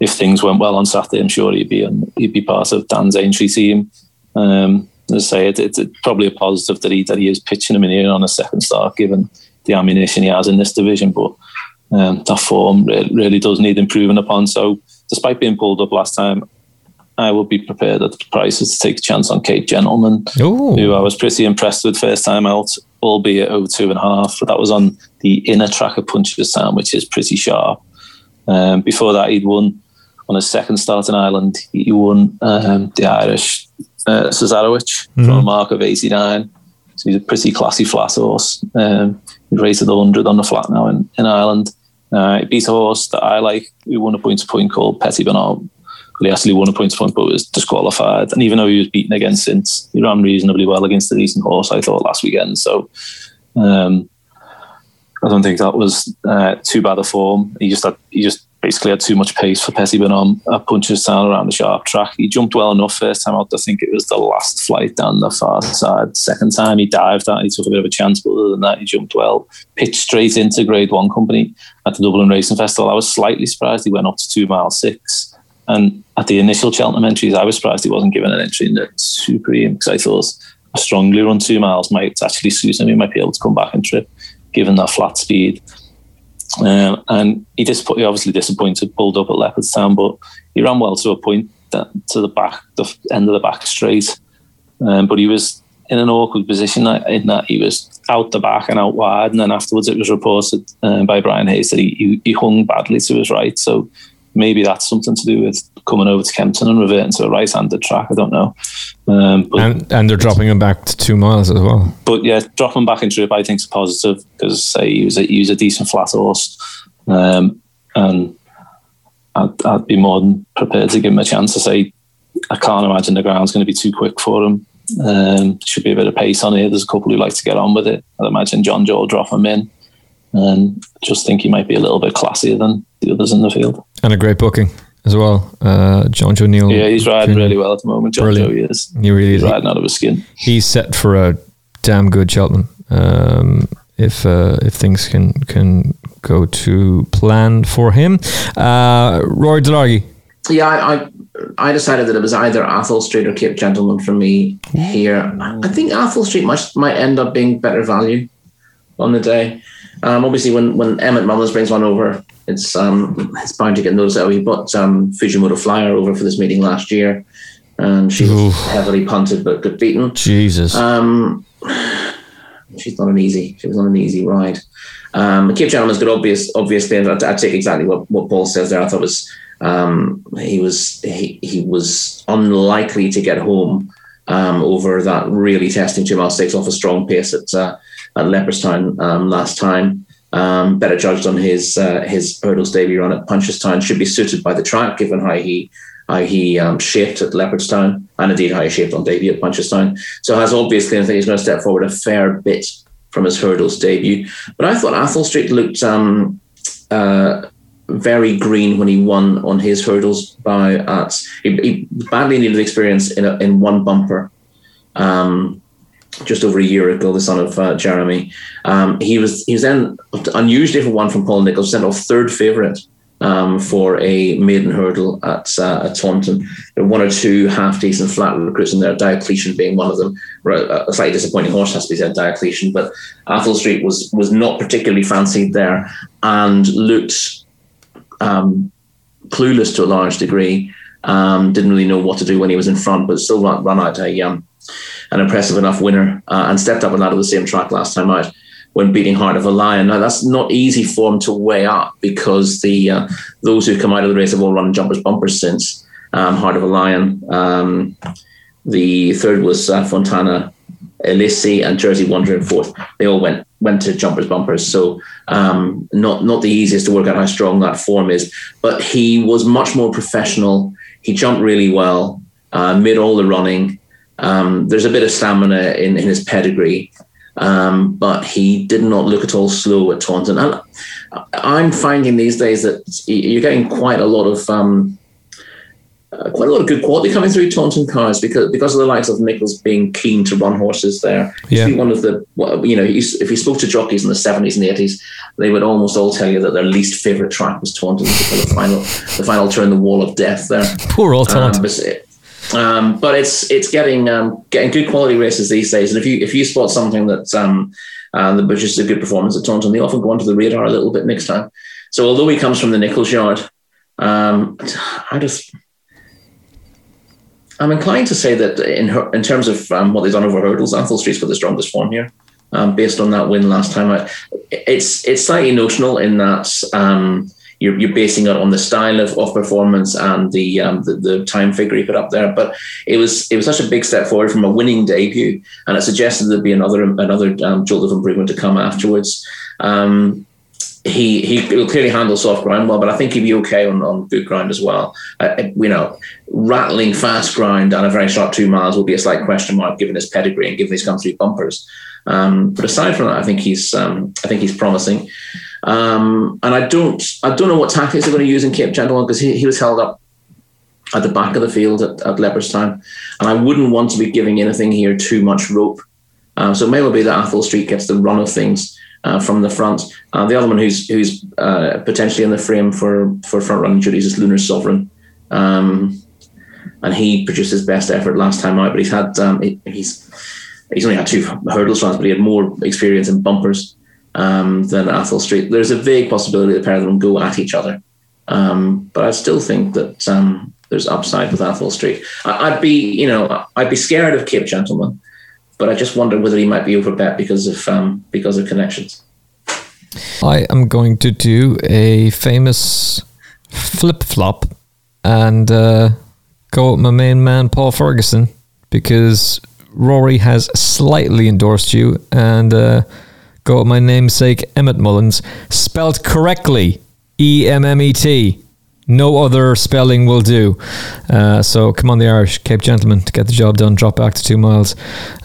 if things went well on Saturday, I'm sure he'd be on, he'd be part of Dan's entry team. Um, as I say, it, it's probably a positive that he that he is pitching him in here on a second start, given the ammunition he has in this division. But um, that form really, does need improving upon. So, despite being pulled up last time, I will be prepared at the prices to take a chance on Cape Gentleman, Ooh. who I was pretty impressed with first time out, albeit over two and a half. But that was on the inner track of Punchestown, which is pretty sharp. Um, before that, he'd won on his second start in Ireland. He won um, the Irish uh, Cesarewitch mm-hmm. from a mark of 89. So he's a pretty classy flat horse. Um, he's rated 100 on the flat now in, in Ireland. Uh, he beat a horse that I like, who won a point to point called Petit Bonhomme. Well, he actually won a point to point, but was disqualified. And even though he was beaten again since, he ran reasonably well against the decent horse, I thought, last weekend. So um, I don't think that was uh, too bad a form. He just had, he just basically had too much pace for Petit Bonhomme at Punchestown around the sharp track. He jumped well enough first time out. I think it was the last flight down the far side. Second time he dived out, he took a bit of a chance, but other than that, he jumped well. Pitched straight into Grade One Company at the Dublin Racing Festival. I was slightly surprised he went up to two mile six. And at the initial Cheltenham entries, I was surprised he wasn't given an entry in the Supreme because I thought a strongly run two miles might actually suit him. He might be able to come back and trip given that flat speed. Um, and he, disappointed, he obviously disappointed, pulled up at Leopardstown, but he ran well to a point that, to the back, the end of the back straight. Um, but he was in an awkward position in that he was out the back and out wide. And then afterwards, it was reported uh, by Brian Hayes that he, he, he hung badly to his right. So maybe that's something to do with coming over to Kempton and reverting to a right-handed track. I don't know.
Um, and, and they're dropping him back to two miles as well.
But yeah, dropping back in trip I think is positive because say he was a, he was a decent flat horse, um, and I'd, I'd, be more than prepared to give him a chance to say I can't imagine the ground's going to be too quick for him. Um, should be a bit of pace on here. There's a couple who like to get on with it. I'd imagine John Joe will drop him in and just think he might be a little bit classier than the others in the field.
And a great booking as well. Uh, Jonjo O'Neill.
Yeah, he's riding really well at the moment. John Brilliant. Joe, he is.
He really
he's
is.
riding out of his skin.
He's set for a damn good Cheltenham. Um, if uh, if things can can go to plan for him, uh, Rory Delargy.
Yeah, I, I, I decided that it was either Atholl Street or Cape Gentleman for me here. I think Atholl Street might might end up being better value on the day. Um, obviously, when when Emmet Mullins brings one over, it's um, it's bound to get noticed. We bought um, Fujimoto Flyer over for this meeting last year, and she was heavily punted but got beaten.
Jesus.
Um, she's not an easy. She was not an easy ride. Um, Cape Gentleman's good, obvious, obviously. And I, I take exactly what, what Paul says there. I thought was um, he was he, he was unlikely to get home um, over that really testing two mile six off a strong pace at uh, at Leopardstown um, last time. Um, better judged on his uh, his hurdles debut run at Punchestown. Should be suited by the track, given how he how he um, shaped at Leopardstown and indeed how he shaped on debut at Punchestown. So has obviously, I think he's going to step forward a fair bit from his hurdles debut. But I thought Atholl Street looked um, uh, very green when he won on his hurdles by at he, he badly needed experience in a, in one bumper. Um, just over a year ago, the son of uh, Jeremy. Um, he was he was then unusually for one from Paul Nicholls, sent off third favourite um, for a maiden hurdle at uh, at Taunton. There were one or two half decent flat recruits in there, Diocletian being one of them. A slightly disappointing horse has to be said, Diocletian, but Atholl Street was was not particularly fancied there and looked um, clueless to a large degree. Um, didn't really know what to do when he was in front, but still ran, run out a um, an impressive enough winner uh, and stepped up and out of the same track last time out when beating Heart of a Lion. Now that's not easy for him to weigh up because the uh, those who come out of the race have all run jumpers bumpers since um, Heart of a Lion. Um, the third was uh, Fontana Elisi and Jersey Wonder in fourth. They all went went to jumpers bumpers. So um, not not the easiest to work out how strong that form is. But he was much more professional. He jumped really well, uh, made all the running. Um, there's a bit of stamina in, in his pedigree, um, but he did not look at all slow at Taunton. And I'm finding these days that you're getting quite a lot of um, uh, quite a lot of good quality coming through Taunton cars because because of the likes of Nicholls being keen to run horses there. Yeah. one of the you know if you spoke to jockeys in the 70s and 80s, they would almost all tell you that their least favorite track was Taunton, the final the final turn, the wall of death there.
Poor old Taunton. Um,
um, but it's it's getting um, getting good quality races these days. And if you if you spot something that um, uh, is a good performance at Taunton, they often go onto the radar a little bit next time. So although he comes from the Nicholls yard, um, I just I'm inclined to say that in her, in terms of um, what they've done over hurdles, Atholl Street's got the strongest form here. Um, based on that win last time, it's it's slightly notional in that you're, you're basing it on the style of, of performance and the, um, the, the time figure he put up there. But it was it was such a big step forward from a winning debut, and it suggested there'd be another another um, jolt of improvement to come afterwards. Um, he he will clearly handle soft ground well, but I think he'd be okay on, on good ground as well. Uh, you know, rattling fast ground on a very short two miles will be a slight question mark given his pedigree and given come through bumpers. Um, but aside from that, I think he's um, I think he's promising. Um, and I don't I don't know what tactics they're going to use in Cape Gentleman because he, he was held up at the back of the field at, at Leopardstown, and I wouldn't want to be giving anything here too much rope. Um, so it may well be that Atholl Street gets the run of things uh, from the front. Uh, the other one who's who's uh, potentially in the frame for for front running duties is Lunar Sovereign. Um, and he produced his best effort last time out, but he's had um, he, he's he's only had two hurdles runs, but he had more experience in bumpers um, than Atholl Street. There's a vague possibility the pair of them go at each other, um, but I still think that um, there's upside with Atholl Street. I, would be, you know, I'd be scared of Cape Gentleman, but I just wonder whether he might be overbet because of um, because of connections.
I am going to do a famous flip flop and uh, go with my main man Paul Ferguson because Rory has slightly endorsed you and. Uh, go my namesake Emmet Mullins, spelled correctly E M M E T. No other spelling will do. Uh, so come on, the Irish, Cape Gentleman, to get the job done. Drop back to two miles,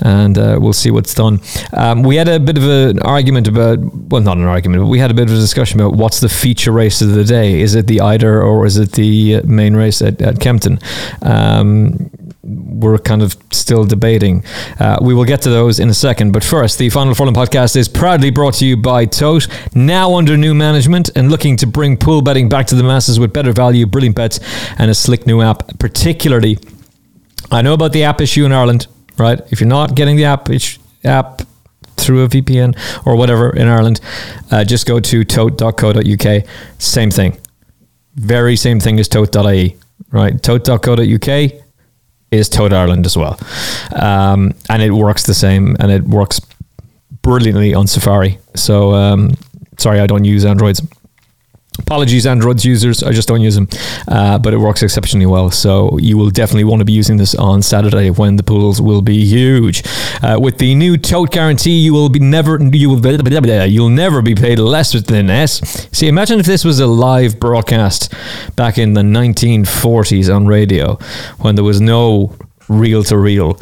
and uh, we'll see what's done. Um, we had a bit of an argument about, well, not an argument, but we had a bit of a discussion about what's the feature race of the day. Is it the Eider or is it the main race at, at Kempton? Um, we're kind of still debating. Uh, we will get to those in a second. But first, the Final Furlong podcast is proudly brought to you by Tote, now under new management and looking to bring pool betting back to the masses with better value, brilliant bets, and a slick new app. Particularly, I know about the app issue in Ireland, right? If you're not getting the app, app through a VPN or whatever in Ireland, uh, just go to tote.co.uk. Same thing. Very same thing as tote.ie, right? Tote.co.uk is Tote Ireland as well. Um, and it works the same and it works brilliantly on Safari. So, um, sorry, I don't use Androids. Apologies, Android users. I just don't use them, uh, but it works exceptionally well. So you will definitely want to be using this on Saturday when the pools will be huge. Uh, with the new tote guarantee, you will be never you will you'll never be paid less than S. See, imagine if this was a live broadcast back in the 1940s on radio when there was no reel to reel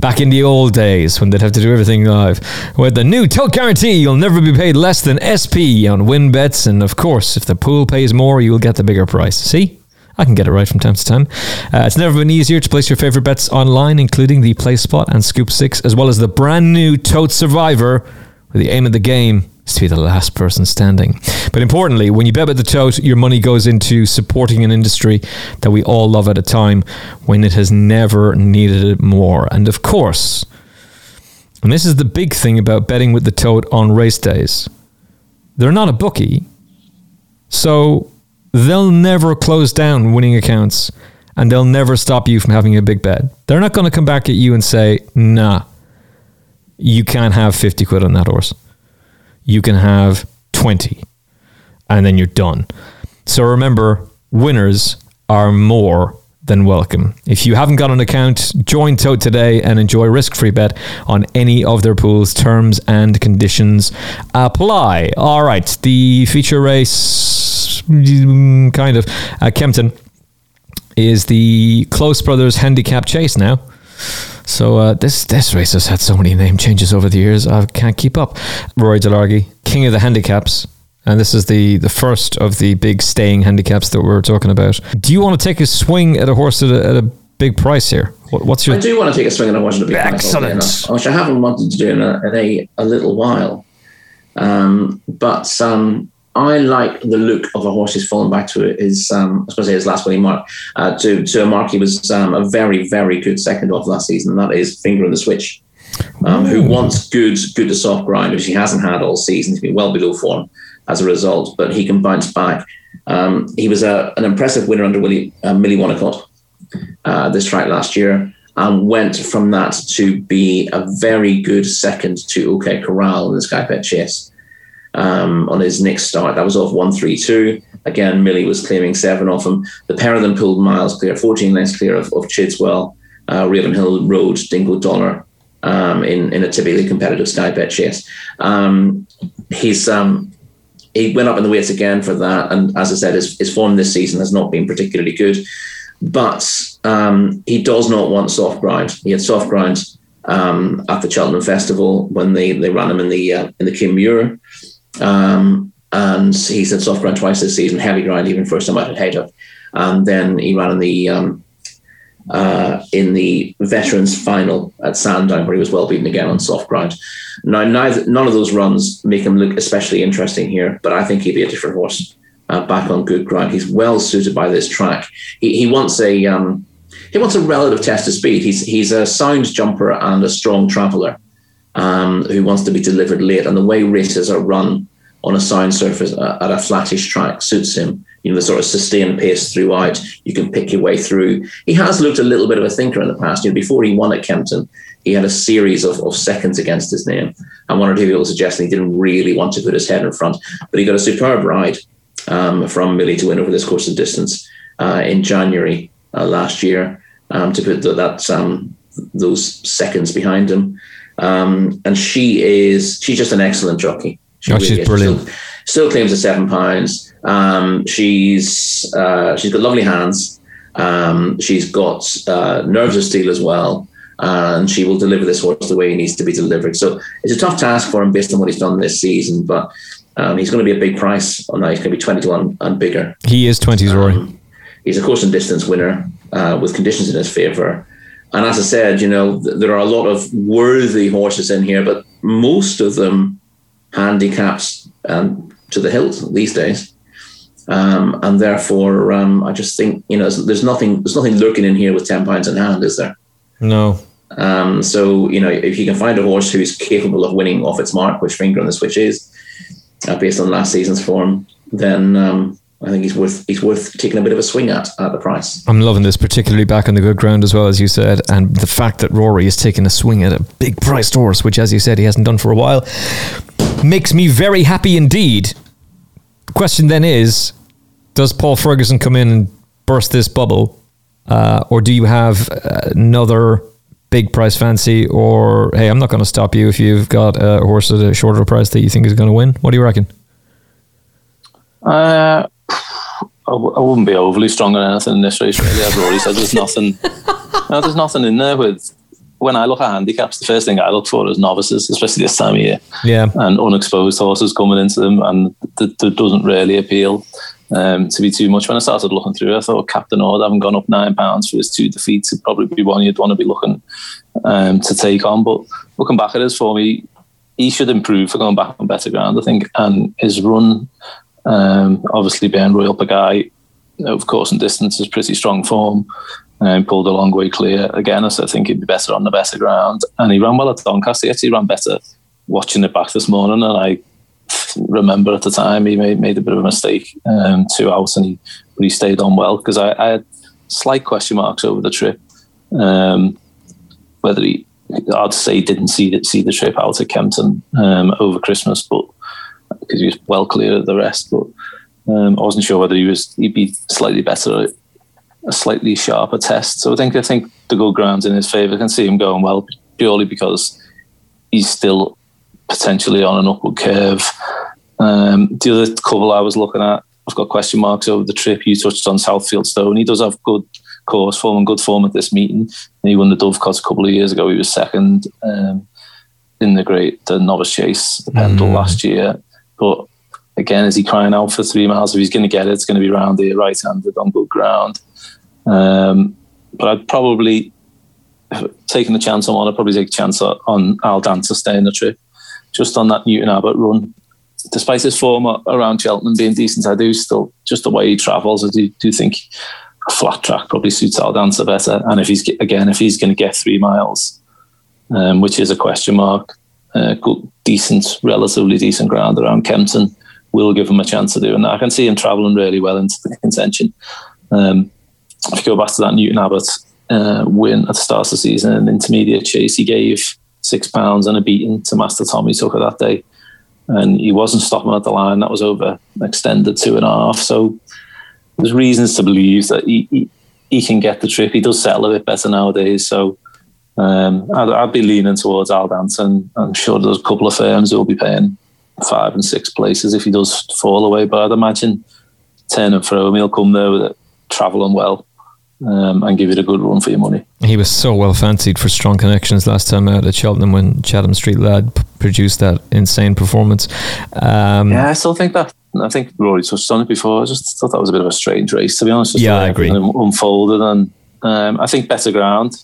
back in the old days when they'd have to do everything live. With the new tote guarantee, you'll never be paid less than SP on win bets, and of course, if the pool pays more, you'll get the bigger price. See? I can get it right from time to time. Uh, it's never been easier to place your favorite bets online, including the Placepot and Scoop 6, as well as the brand new Tote Survivor, with the aim of the game is to be the last person standing. But importantly, when you bet with the tote, your money goes into supporting an industry that we all love at a time when it has never needed it more. And of course, and this is the big thing about betting with the tote on race days, they're not a bookie. So they'll never close down winning accounts and they'll never stop you from having a big bet. They're not going to come back at you and say, nah, you can't have 50 quid on that horse you can have 20 and then you're done. So remember, winners are more than welcome. If you haven't got an account, join Tote today and enjoy risk-free bet on any of their pools. Terms and conditions apply. All right, the feature race, mm, kind of, at Kempton is the Close Brothers Handicap Chase now. So uh, this this race has had so many name changes over the years. I can't keep up. Rory Delargy, king of the handicaps. And this is the, the first of the big staying handicaps that we're talking about. Do you want to take a swing at a horse at a, at a big price here? What, what's your?
I do want to take a swing at a horse at a big
Excellent.
price. Excellent. Which I haven't wanted to do in a, in a, a little while. Um, but um, I like the look of a horse he's fallen back to his, um, I suppose his last winning mark, uh, to, to a mark he was um, a very, very good second off last season, and that is Finger on the Switch, um, who wants good, good to soft ground, which he hasn't had all season. He's been well below form as a result, but he can bounce back. Um, he was a, an impressive winner under Willie, uh, Millie Wonnacott uh, this track last year and went from that to be a very good second to OK Corral in the Sky Bet Chase. Um, on his next start. That was off 132. Again, Millie was claiming seven off him. The pair of them pulled miles clear, 14 lengths clear of, of Chidswell, uh, Ravenhill Road, Dingo Dollar um, in, in a typically competitive Sky Bet chase. Um, he's um, he went up in the weights again for that, and as I said, his, his form this season has not been particularly good. But um, he does not want soft ground. He had soft ground um, at the Cheltenham Festival when they, they ran him in the uh, in the Kim Um, and he said soft ground twice this season, heavy ground even first time out at Haydock. And then he ran in the um, uh, in the veterans final at Sandown, where he was well beaten again on soft ground. Now, neither, none of those runs make him look especially interesting here, but I think he'd be a different horse uh, back on good ground. He's well suited by this track. He, he wants a um, he wants a relative test of speed. He's he's a sound jumper and a strong traveller um, who wants to be delivered late, and the way races are run on a sound surface uh, at a flattish track suits him you know, the sort of sustained pace throughout. You can pick your way through. He has looked a little bit of a thinker in the past. You know, before he won at Kempton, he had a series of, of seconds against his name. And one or two people suggesting he didn't really want to put his head in front. But he got a superb ride um, from Millie to win over this course of distance uh, in January uh, last year um, to put the, that um, those seconds behind him. Um, and she is she's just an excellent jockey.
She oh, really she's brilliant.
Still, still claims the seven pounds. Um, she's uh, she's got lovely hands. Um, she's got uh, nerves of steel as well, and she will deliver this horse the way he needs to be delivered. So it's a tough task for him based on what he's done this season, but um, he's going to be a big price on that. He's going to be twenty to one and bigger.
He is twenty, Rory. Um,
he's a course and distance winner uh, with conditions in his favour. And as I said, you know, th- there are a lot of worthy horses in here, but most of them handicaps um, to the hilt these days. Um, and therefore, um, I just think you know there's nothing there's nothing lurking in here with ten pounds in hand, is there?
No.
Um, so you know if you can find a horse who's capable of winning off its mark, which finger on the switch is, uh, based on last season's form, then um, I think he's worth he's worth taking a bit of a swing at at the price.
I'm loving this, particularly back on the good ground as well as you said, and the fact that Rory is taking a swing at a big priced horse, which as you said he hasn't done for a while, makes me very happy indeed question then is does Paul Ferguson come in and burst this bubble? Uh, or do you have another big price fancy? Or, hey, I'm not going to stop you if you've got a horse at a shorter price that you think is going to win? What do you reckon?
Uh, I w- I wouldn't be overly strong on anything in this race, really. I've already said there's nothing. no, there's nothing in there with when I look at handicaps, the first thing I look for is novices, especially this time of year.
Yeah.
And unexposed horses coming into them, and that doesn't really appeal um, to be too much. When I started looking through, I thought Cap Du Nord having gone up nine pounds for his two defeats would probably be one you'd want to be looking um, to take on. But looking back at his for me, he should improve for going back on better ground, I think. And his run, um, obviously being Royal Pagaille, of course, in distance is pretty strong form and pulled a long way clear again. So I think he'd be better on the better ground. And he ran well at Doncaster. He actually ran better watching it back this morning. And I remember at the time he made, made a bit of a mistake, um, two out, and he but he stayed on well because I, I, had slight question marks over the trip. Um, whether he, I'd say, didn't see the, see the trip out at Kempton um, over Christmas, but because he was well clear of the rest. But um, I wasn't sure whether he was he'd be slightly better a slightly sharper test. So I think I think the good ground's in his favour. I can see him going well purely because he's still potentially on an upward curve. Um, the other couple I was looking at, I've got question marks over the trip. You touched on Southfield Stone. He does have good course form and good form at this meeting. He won the Dovecote a couple of years ago. He was second um, in the great the novice chase, the Pendil mm. last year. But again, is he crying out for three miles? If he's going to get it, it's going to be round here, right-handed on good ground. Um, but I'd probably taking a chance on one. I'd probably take a chance on Al Dancer staying the trip, just on that Newton Abbot run. Despite his form around Cheltenham being decent, I do still just the way he travels. I do, do think a flat track probably suits Al Dancer better. And if he's again, if he's going to get three miles, um, which is a question mark, uh, good, decent, relatively decent ground around Kempton, will give him a chance of doing that. I can see him travelling really well into the contention. Um, if you go back to that Newton Abbot uh, win at the start of the season, an intermediate chase, he gave six pounds and a beating to Master Tommy Tucker that day. and he wasn't stopping at the line. That was over extended two and a half. So there's reasons to believe that he, he, he can get the trip. He does settle a bit better nowadays. So um, I'd, I'd, be leaning towards Al Dancer. I'm sure there's a couple of firms who will be paying five and six places if he does fall away. But I'd imagine ten and throw him, he'll come there with it, travelling well um, and give it a good run for your money.
He was so well fancied for strong connections last time out at Cheltenham when Chatham Street Lad p- produced that insane performance.
Um, yeah, I still think that. I think Rory touched on it before. I just thought that was a bit of a strange race, to be honest.
yeah, I agree.
Unfolded, and um, I think better ground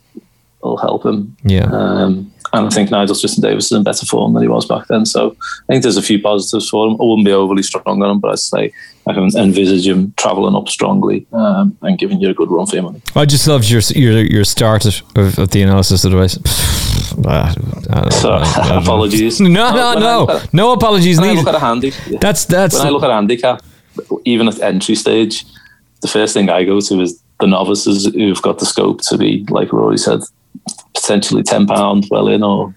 will help him.
Yeah.
Um, and I think Nigel Twiston-Davies is in better form than he was back then. So I think there's a few positives for him. I wouldn't be overly strong on him, but I'd say I can envisage him travelling up strongly um, and giving you a good run for your money.
I just loved your your, your start of, of the analysis of the race.
so, apologies.
No, no, no, no, no apologies
needed. look at a handy.
That's that's.
When I look at a handicap, even at entry stage, the first thing I go to is the novices who've got the scope to be, like Rory said, potentially ten pound well in, or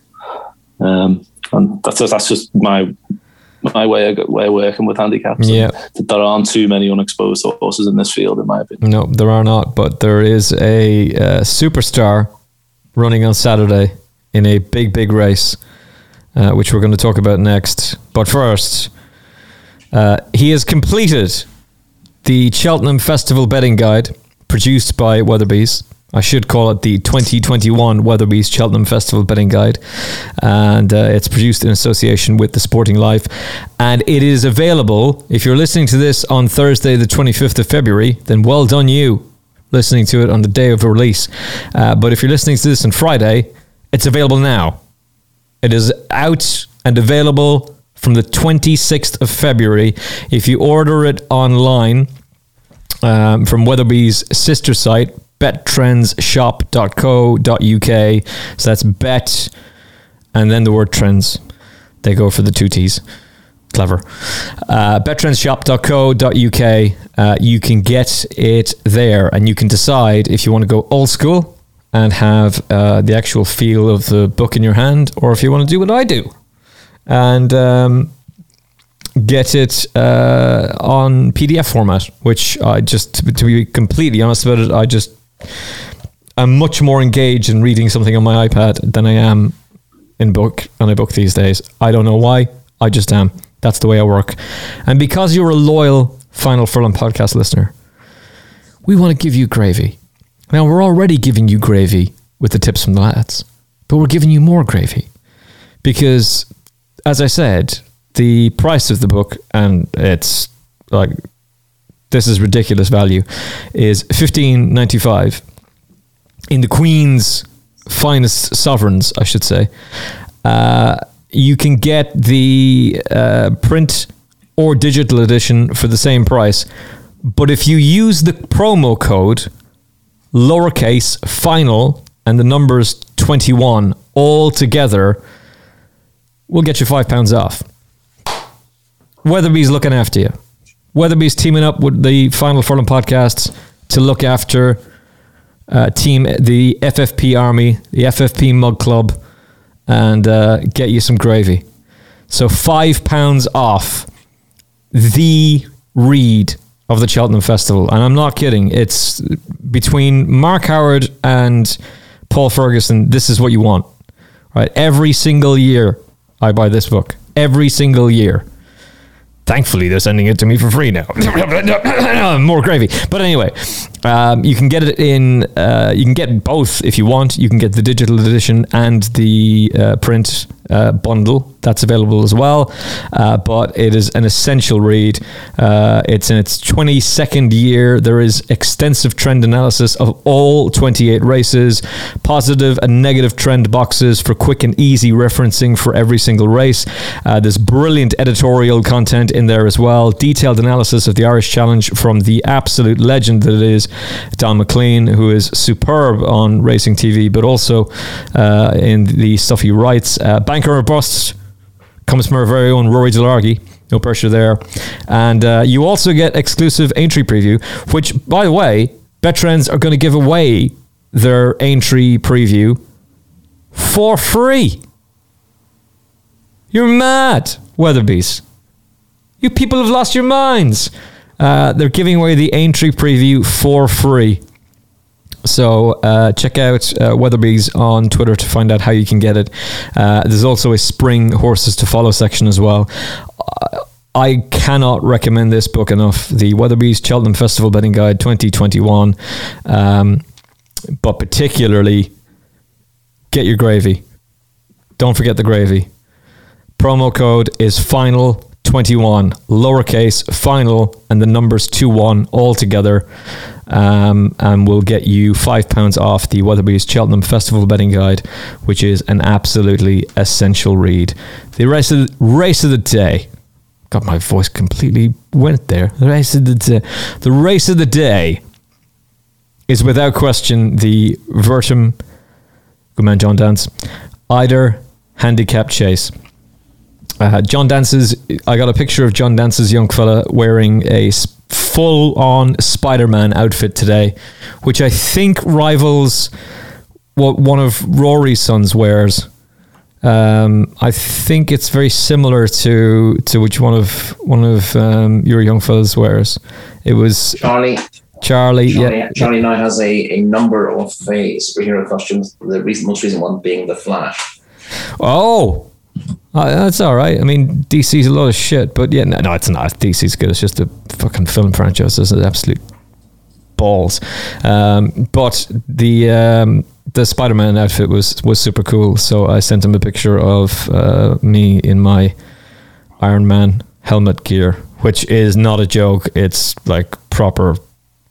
um, and that's that's just my my way of way of working with handicaps.
Yeah,
there aren't too many unexposed horses in this field, in my opinion.
No, there are not, but there is a uh, superstar running on Saturday in a big, big race, uh, which we're going to talk about next. But first, uh, he has completed the Cheltenham Festival betting guide produced by Weatherby's. I should call it the 2021 Weatherby's Cheltenham Festival Betting Guide. And uh, it's produced in association with The Sporting Life. And it is available, if you're listening to this on Thursday, the 25th of February, then well done you listening to it on the day of the release. Uh, but if you're listening to this on Friday, it's available now. It is out and available from the 26th of February. If you order it online, um, from Weatherby's sister site, bettrendsshop.co.uk. So that's bet and then the word trends. They go for the two T's. Clever. Uh, bettrendsshop.co.uk. Uh, you can get it there and you can decide if you want to go old school and have uh, the actual feel of the book in your hand or if you want to do what I do and um, get it uh, on PDF format, which I just, to, be completely honest about it, I just I'm much more engaged in reading something on my iPad than I am in book on a book these days. I don't know why. I just am. That's the way I work. And because you're a loyal Final Furlong podcast listener, we want to give you gravy. Now we're already giving you gravy with the tips from the lads, but we're giving you more gravy because, as I said, the price of the book and it's like this is ridiculous value, is fifteen ninety five in the Queen's finest sovereigns, I should say. Uh, you can get the uh, print or digital edition for the same price, but if you use the promo code lowercase final and the numbers 21 all together, we'll get you five pounds off. Weatherby's looking after you. Weatherby's teaming up with the Final Furlong podcasts to look after uh, team the FFP Army, the FFP Mug Club, and uh, get you some gravy. So five pounds off the read of the Cheltenham Festival, and I'm not kidding. It's between Mark Howard and Paul Ferguson. This is what you want, right? Every single year, I buy this book. Every single year. Thankfully, they're sending it to me for free now. More gravy. But anyway, um, you can get it in. Uh, you can get both if you want. You can get the digital edition and the uh, print uh, bundle. That's available as well. Uh, but it is an essential read. Uh, it's in its 22nd year. There is extensive trend analysis of all 28 races, positive and negative trend boxes for quick and easy referencing for every single race. Uh, there's brilliant editorial content in there as well. Detailed analysis of the Irish Challenge from the absolute legend that it is Donn McClean, who is superb on racing TV, but also uh, in the stuff he writes. Uh, Banker or Bust comes from our very own Rory Delargy. No pressure there. And uh, you also get exclusive entry preview, which, by the way, Bettrends are going to give away their entry preview for free. You're mad. Weatherby's. You people have lost your minds. Uh, they're giving away the entry preview for free. So uh, check out uh, Weatherby's on Twitter to find out how you can get it. Uh, there's also a spring horses to follow section as well. Uh, I cannot recommend this book enough. The Weatherby's Cheltenham Festival Betting Guide 2021, um, but particularly get your gravy. Don't forget the gravy. Promo code is final 21, lowercase final, and the numbers 2 1 all together. Um, and we'll get you £5 off the Weatherby's Cheltenham Festival Betting Guide, which is an absolutely essential read. The race of the, race of the day. Got my voice completely went there. The race of the day. The race of the day is without question the Vertem, good man John Dance, Eider handicap chase. Uh, John Dance's. I got a picture of John Dance's young fella wearing a full-on Spider-Man outfit today, which I think rivals what one of Rory's sons wears. Um, I think it's very similar to to which one of one of um, your young fellas wears. It was
Charlie.
Charlie.
Charlie,
yeah,
Charlie now has a, a number of uh, superhero costumes. The recent, most recent one being the Flash.
Oh, uh, that's all right. I mean, DC's a lot of shit, but yeah, no, no, it's not. DC's good. It's just a fucking film franchise. It's absolute balls. Um, but the um, the Spider Man outfit was was super cool. So I sent him a picture of uh, me in my Iron Man helmet gear, which is not a joke. It's like proper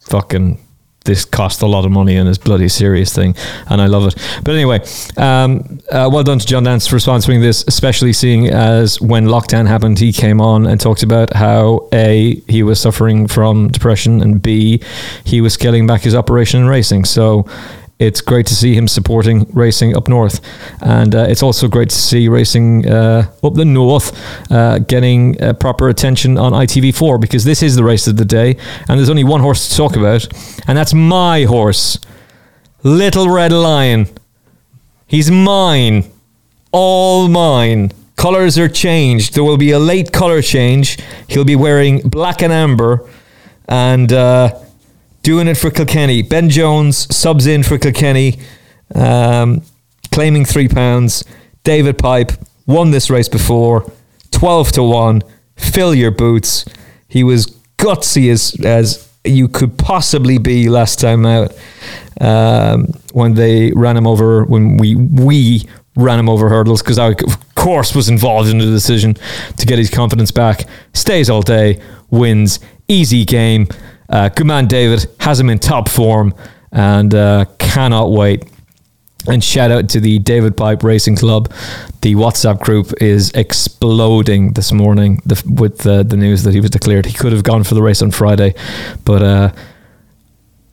fucking this cost a lot of money and is bloody serious thing, and I love it. But anyway, um, uh, well done to John Dance for sponsoring this, especially seeing as when lockdown happened, he came on and talked about how a he was suffering from depression and b he was scaling back his operation in racing. So it's great to see him supporting racing up north, and uh, it's also great to see racing uh, up the north uh, getting uh, proper attention on ITV4 because this is the race of the day, and there's only one horse to talk about, and that's my horse, Little Red Lion. He's mine, all mine. Colors are changed. There will be a late color change. He'll be wearing black and amber, and uh, doing it for Kilkenny. Ben Jones subs in for Kilkenny, um, claiming three pounds. David Pipe won this race before, twelve to one. Fill your boots. He was gutsy as as you could possibly be last time out um, when they ran him over when we we ran him over hurdles because I of course was involved in the decision to get his confidence back. Stays all day, wins, easy game. Uh, good man, David has him in top form and uh, cannot wait. And shout out to the David Pipe Racing Club. The WhatsApp group is exploding this morning the, with the, the news that he was declared. He could have gone for the race on Friday, but uh,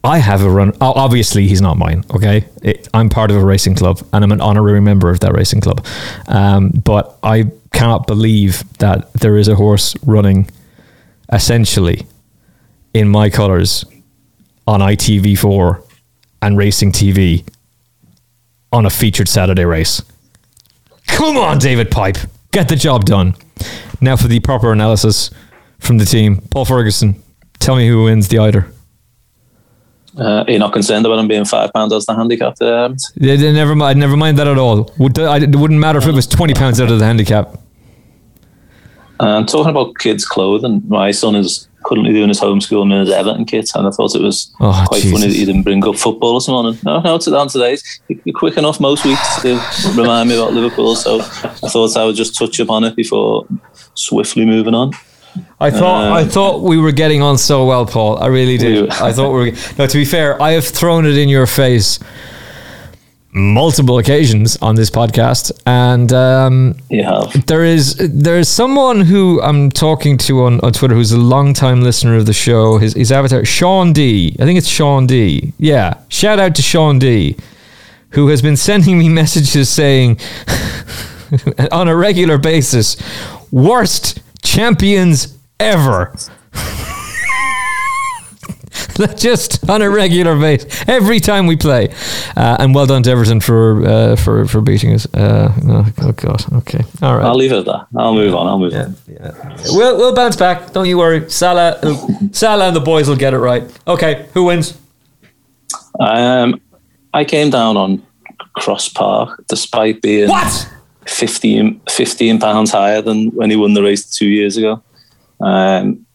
I have a run. Obviously, he's not mine. Okay, it, I'm part of a racing club, and I'm an honorary member of that racing club. Um, but I cannot believe that there is a horse running, essentially, in my colours, on ITV4 and Racing TV on a featured Saturday race. Come on, David Pipe, get the job done. Now for the proper analysis from the team. Paul Ferguson, tell me who wins the Eider.
Uh, you're not concerned about him being five pounds as the handicap?
Yeah, yeah, Never mind. Never mind that at all. Would I, it wouldn't matter if it was twenty pounds out of the handicap.
Uh, and talking about kids' clothing, my son is currently doing his homeschooling in his Everton kit, and I thought it was
Oh,
quite
Jesus.
funny that he didn't bring up football this morning. No, no, it's on today. You're quick enough most weeks to remind me about Liverpool, so I thought I would just touch upon it before swiftly moving on.
I thought I um, thought we were getting on so well, Paul. I really did. I thought we were. No, to be fair, I have thrown it in your face multiple occasions on this podcast, and um,
have.
there is there is someone who I'm talking to on, on Twitter who's a long time listener of the show. His his avatar Sean D. I think it's Sean D. Yeah, shout out to Sean D. Who has been sending me messages saying on a regular basis, worst champions ever. just on a regular basis every time we play. Uh, and well done to Everton for uh, for for beating us. Uh, oh, oh, God. Okay. All right.
I'll leave it at that. I'll move on. I'll move yeah, on.
Yeah. We'll we'll bounce back. Don't you worry. Salah, Salah, and the boys will get it right. Okay. Who wins?
Um, I came down on Cross Park despite being
what
15, 15 pounds higher than when he won the race two years ago. Um,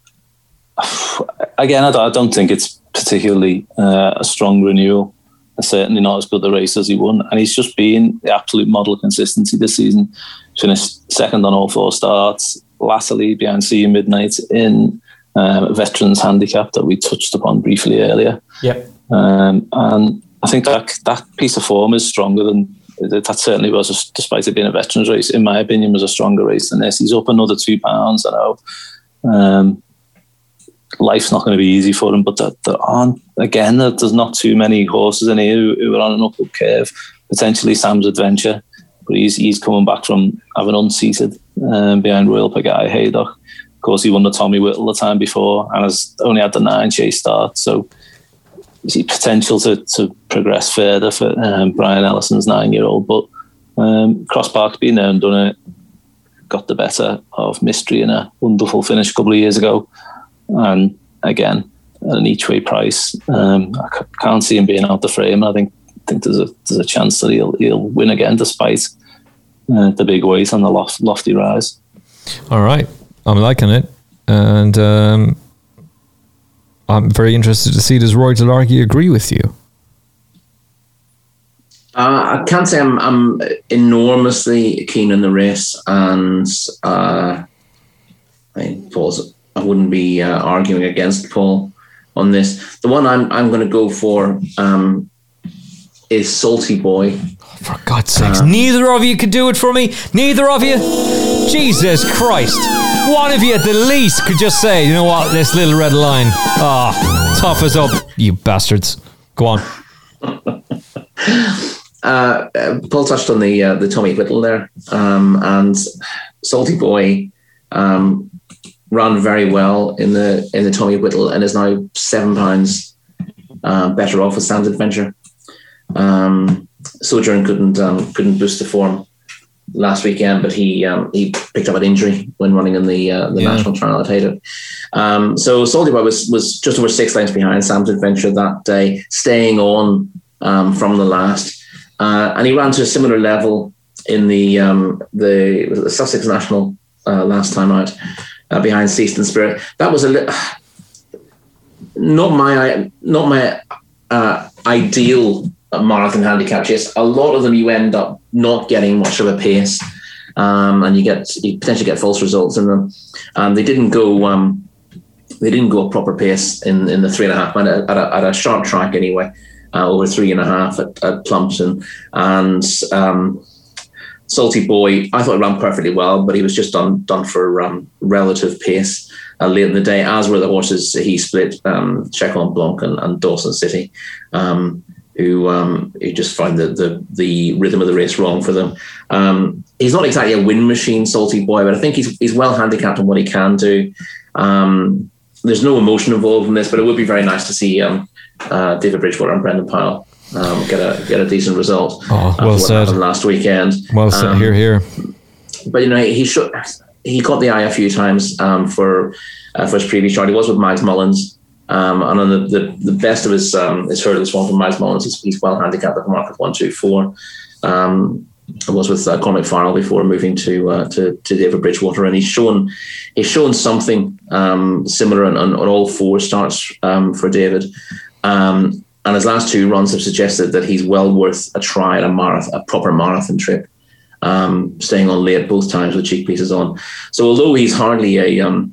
again, I don't, I don't, think it's particularly uh, a strong renewal. Certainly not as good a race as he won, and he's just been the absolute model of consistency this season. Finished second on all four starts, latterly behind Sea Midnight in um, veterans handicap that we touched upon briefly earlier.
Yep.
Um, and I think that that piece of form is stronger than that. Certainly was, a, despite it being a veterans race, in my opinion, was a stronger race than this. He's up another two pounds. I know. Um, life's not going to be easy for him, but there, there aren't again. There's not too many horses in here who, who are on an upward curve. Potentially Sam's Adventure, but he's he's coming back from having unseated um, behind Royal Pagaille Haydock. Of course, he won the Tommy Whittle the time before and has only had the nine chase start. So you see potential to, to progress further for um, Brian Ellison's nine year old. But um, Cross Park's been there and done it, got the better of Mystery in a wonderful finish a couple of years ago. And again, at an each way price, um, I c- can't see him being out the frame. I think think there's a there's a chance that he'll he'll win again despite uh, the big weight and the loft, lofty rise.
All right, I'm liking it, and um, I'm very interested to see does Rory Delargy agree with you?
Uh, I can't say I'm, I'm enormously keen on the race, and uh, I Paul's, I wouldn't be uh, arguing against Paul on this. The one I'm I'm going to go for um, is Salty Boy.
Oh, for God's sakes, um, neither of you could do it for me. Neither of you. Jesus Christ. One of you at the least could just say, you know what, this Little Red Lion. Ah, oh, tough as up, you bastards. Go on.
Uh, uh, Paul touched on the uh, the Tommy Whittle there, um, and Salty Boy um, ran very well in the in the Tommy Whittle and is now seven pounds uh, better off with Sam's Adventure. Um, Sojourn couldn't um, couldn't boost the form last weekend, but he um, he picked up an injury when running in the uh, the yeah. national trial at Haydock. Um, so Salty Boy was was just over six lengths behind Sam's Adventure that day, staying on um, from the last, uh, and he ran to a similar level in the um, the, the Sussex National uh, last time out uh, behind Seaston Spirit. That was a li- not my not my uh, ideal marathon handicap chase, a lot of them you end up not getting much of a pace, um, and you get you potentially get false results in them. Um, they didn't go um, they didn't go a proper pace in, in the three and a half at a, at a, at a sharp track anyway, uh, over three and a half at, at Plumpton and. Salty Boy, I thought he ran perfectly well, but he was just done done for um, relative pace uh, late in the day, as were the horses he split, um, Cheque En Blanc and, and Dawson City. Um, who um, who just find the, the the rhythm of the race wrong for them. Um, he's not exactly a win machine, salty boy, but I think he's he's well handicapped on what he can do. Um, there's no emotion involved in this, but it would be very nice to see um, uh, David Bridgwater and Brendan Pyle um, get a get a decent result.
Oh, well said.
Last weekend.
Well said. Um, here, here.
But you know he should. He caught the eye a few times for uh, for his previous start. He was with Mags Mullins. Um, and on the, the, the, best of his um, his hurdles one from Miles Mullins, he's, he's well handicapped at the mark of one two four. Um, I was with uh, Farrell before moving to, uh, to to David Bridgwater, and he's shown he's shown something um, similar on, on, on, all four starts um, for David. Um, and his last two runs have suggested that he's well worth a try at a marathon, a proper marathon trip. Um, staying on late both times with cheek pieces on. So although he's hardly a um,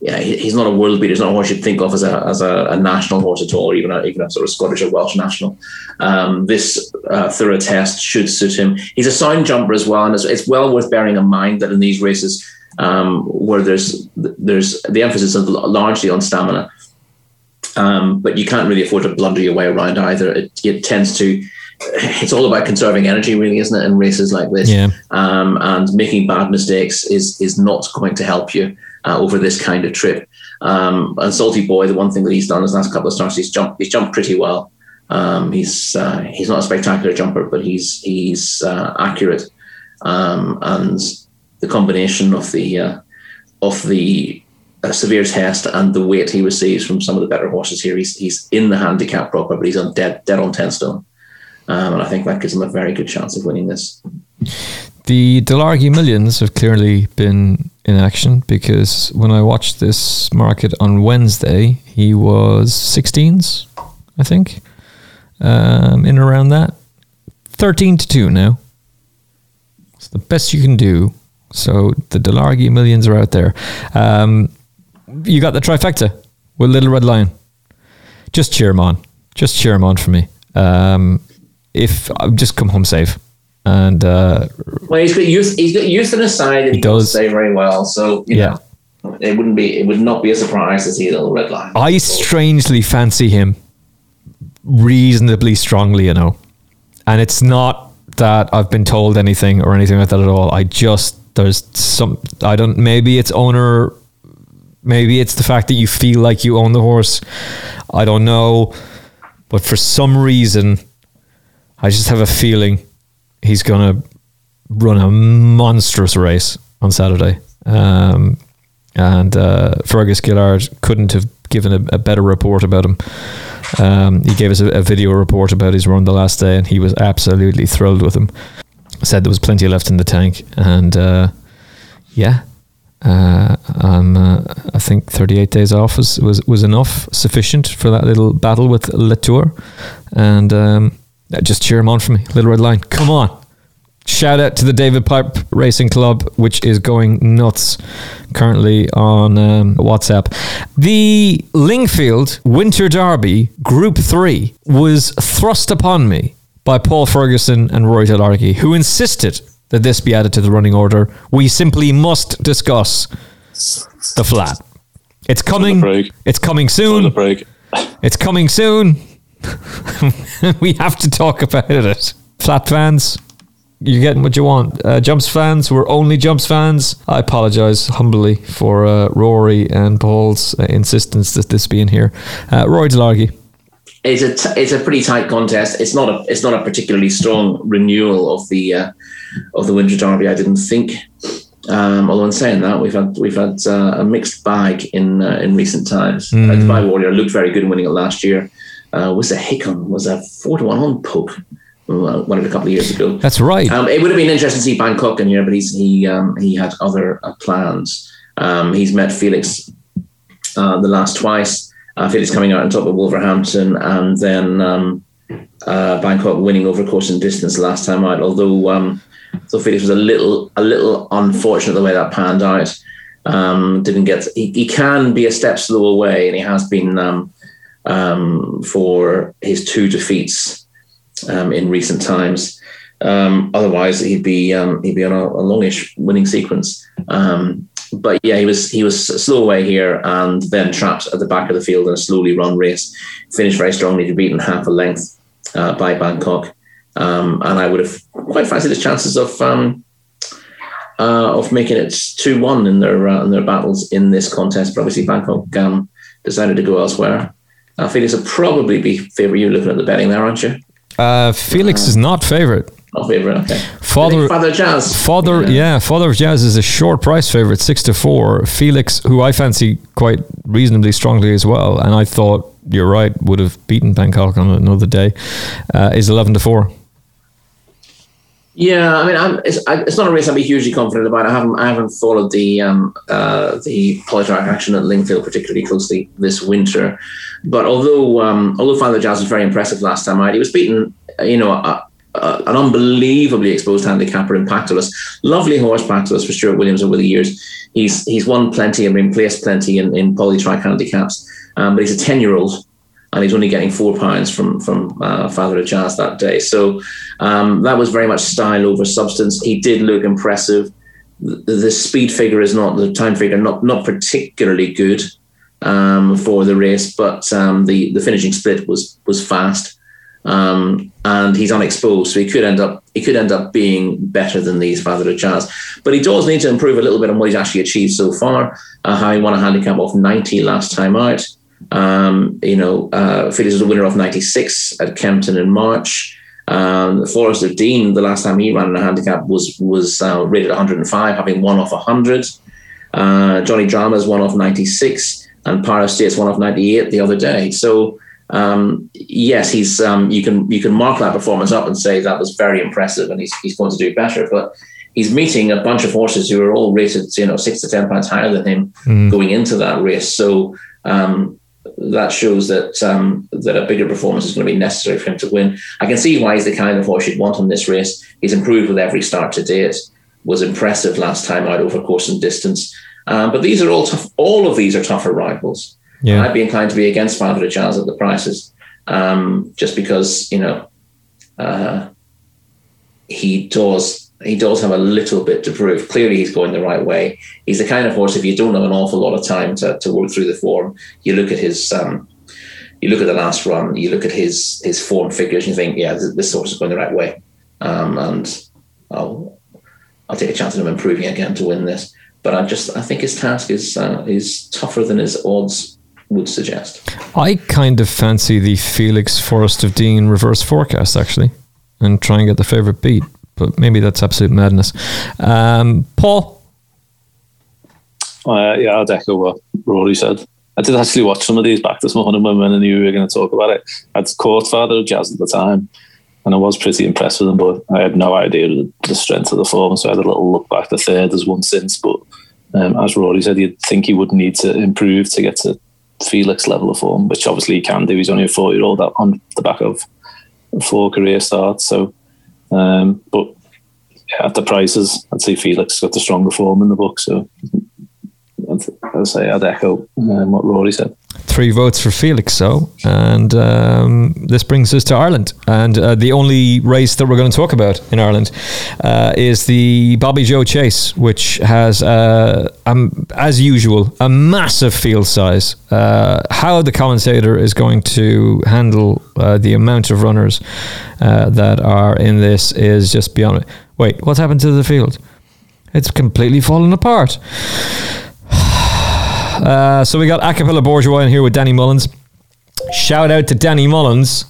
yeah, he's not a world beater. He's not a horse you'd think of as a as a, a national horse at all, or even a, even a sort of Scottish or Welsh national. Um, this uh, thorough test should suit him. He's a sound jumper as well, and it's, it's well worth bearing in mind that in these races um, where there's there's the emphasis is largely on stamina, um, but you can't really afford to blunder your way around either. It, it tends to it's all about conserving energy, really, isn't it? In races like this,
yeah.
um, and making bad mistakes is is not going to help you uh, over this kind of trip. Um, and Salty Boy, the one thing that he's done his last couple of starts, he's jumped. He's jumped pretty well. Um, he's uh, he's not a spectacular jumper, but he's he's uh, accurate, um, and the combination of the uh, of the uh, severe test and the weight he receives from some of the better horses here, he's he's in the handicap proper, but he's on dead dead on ten stone, um, and I think that gives him a very good chance of winning this.
The Delargy Millions have clearly been in action because when I watched this market on Wednesday, he was 16s, I think, um, in around that. 13 to 2 now. It's the best you can do. So the Delargy Millions are out there. Um, you got the trifecta with Little Red Lion. Just cheer him on. Just cheer him on for me. Um, if I just come home safe and uh,
well, he's got youth. He's got youth on his side, and he, does say very well. So yeah, know, it wouldn't be. It would not be a surprise to see Little Red Lion.
I strangely fancy him reasonably strongly, you know, and it's not that I've been told anything or anything like that at all. I just there's some. I don't. Maybe it's owner. Maybe it's the fact that you feel like you own the horse. I don't know, but for some reason, I just have a feeling he's going to run a monstrous race on Saturday. Um, and uh, Fergus Gillard couldn't have given a, a better report about him. Um, he gave us a, a, video report about his run the last day, and he was absolutely thrilled with him. Said there was plenty left in the tank, and uh, yeah, uh, um, uh, I think 38 days off was, was, was enough, sufficient for that little battle with Latour, and um, just cheer him on for me. Little Red Lion, come on. Shout out to the David Pipe Racing Club, which is going nuts currently on um, WhatsApp. The Lingfield Winter Derby Group 3 was thrust upon me by Paul Ferguson and Rory Delargy, who insisted that this be added to the running order. We simply must discuss the flat. It's coming. It's coming soon. It's coming soon. we have to talk about it. Flat fans, you're getting what you want. Uh, Jumps fans, we're only Jumps fans. I apologise humbly for uh, Rory and Paul's uh, insistence that this be in here. Uh, Rory Delargy.
It's a t- it's a pretty tight contest. It's not a it's not a particularly strong renewal of the uh, of the Winter Derby. I didn't think. Um, although in saying that, we've had we've had uh, a mixed bag in in recent times. Mm. Dubai Warrior looked very good in winning it last year uh, Wissahickon, was a four to one on Poke. Uh, one of a couple of years ago.
That's right.
Um, it would have been interesting to see Bangkok in here, but he's he um, he had other uh, plans. Um, he's met Felix uh, the last twice. Uh, Felix coming out on top of Wolverhampton, and then um, uh, Bangkok winning over course and distance last time out. Although um, so Felix was a little a little unfortunate the way that panned out. Um, didn't get he, he can be a step slow away, and he has been um, um, for his two defeats um, in recent times. Otherwise, he'd be he'd be on a, a longish winning sequence. Um, but yeah, he was he was slow away here and then trapped at the back of the field in a slowly run race. Finished very strongly to beaten half a length uh, by Bangkok, um, and I would have quite fancied his chances of. Uh, of making it two one in their uh, in their battles in this contest, but obviously Bangkok decided to go elsewhere. Uh, Felix would probably be favourite. You looking at the betting there, aren't you?
Uh, Felix is not favourite.
Not favourite, okay.
Father,
Father Jazz.
Father, yeah. yeah. Father of Jazz is a short price favourite, six to four. Felix, who I fancy quite reasonably strongly as well, and I thought you're right, would have beaten Bangkok on another day, uh, is eleven to four.
Yeah, I mean, I'm, it's, I, it's not a race I'd be hugely confident about. I haven't I haven't followed the um, uh, the polytrack action at Lingfield particularly closely this winter, but although um, although Father Jazz was very impressive last time out, he was beaten, you know, a, a, an unbelievably exposed handicapper in Pactolus. Lovely horse Pactolus for Stuart Williams over the years. He's he's won plenty and been placed plenty in, in polytrack handicaps, um, but he's a ten year old and he's only getting four pounds from from uh, Father of Jazz that day. So um, that was very much style over substance. He did look impressive. The, the speed figure is not the time figure not not particularly good um, for the race, but um, the the finishing split was was fast. Um, and he's unexposed, so he could end up he could end up being better than these Father of Jazz. But he does need to improve a little bit on what he's actually achieved so far. Uh, how he won a handicap of 90 last time out. Um, you know, uh, Felix was a winner of 96 at Kempton in March. Um, of Dean, the last time he ran in a handicap was was uh, rated 105, having won off 100. Uh, Johnny Drama's one off 96, and of State's one off 98 the other day. So um, yes, he's um, you can you can mark that performance up and say that was very impressive, and he's he's going to do better. But he's meeting a bunch of horses who are all rated, you know, six to ten pounds higher than him mm. going into that race. So um, that shows that um, that a bigger performance is going to be necessary for him to win. I can see why he's the kind of horse you'd want in this race. He's improved with every start to date. Was impressive last time out over course and distance. Um, but these are all tough. All of these are tougher rivals. Yeah. I'd be inclined to be against Father of Jazz at the prices, um, just because you know uh, he does he does have a little bit to prove. Clearly, he's going the right way. He's the kind of horse if you don't have an awful lot of time to, to work through the form, you look at his um, you look at the last run, you look at his his form figures, and you think, yeah, this, this horse is going the right way, um, and I'll I'll take a chance of him improving again to win this. But I just I think his task is uh, is tougher than his odds would suggest.
I kind of fancy the Felix Forest of Dean reverse forecast actually, and try and get the favourite beat. But maybe that's absolute madness. Um, Paul.
Uh, yeah, I'd echo what Rory said. I did actually watch some of these back this morning when I knew we were going to talk about it. I'd caught Father of Jazz at the time, and I was pretty impressed with him, but I had no idea the, the strength of the form. So I had a little look back. The third has won since, but um, as Rory said, you'd think he would need to improve to get to Felix level of form, which obviously he can do. He's only a four year old on the back of four career starts. So, um, but at the prices, I'd say Felix got the stronger form in the book. So I'd, say I'd echo um, what Rory said.
Three votes for Felix, so. And um, this brings us to Ireland. And uh, the only race that we're going to talk about in Ireland uh, is the Bobbyjo Chase, which has, uh, um, as usual, a massive field size. Uh, how the commentator is going to handle uh, the amount of runners uh, that are in this is just beyond. Wait, what's happened to the field? It's completely fallen apart. Uh, so we got Acapella Bourgeois in here with Danny Mullins. Shout out to Danny Mullins,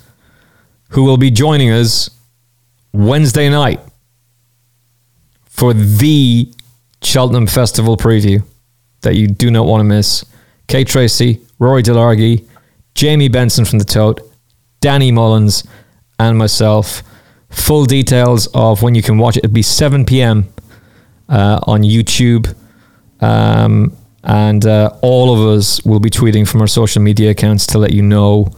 who will be joining us Wednesday night for the Cheltenham Festival preview that you do not want to miss. Kate Tracy, Rory Delargy, Jamie Benson from the Tote, Danny Mullins, and myself. Full details of when you can watch it. It'll be 7 p.m. Uh, on YouTube. Um, and uh, all of us will be tweeting from our social media accounts to let you know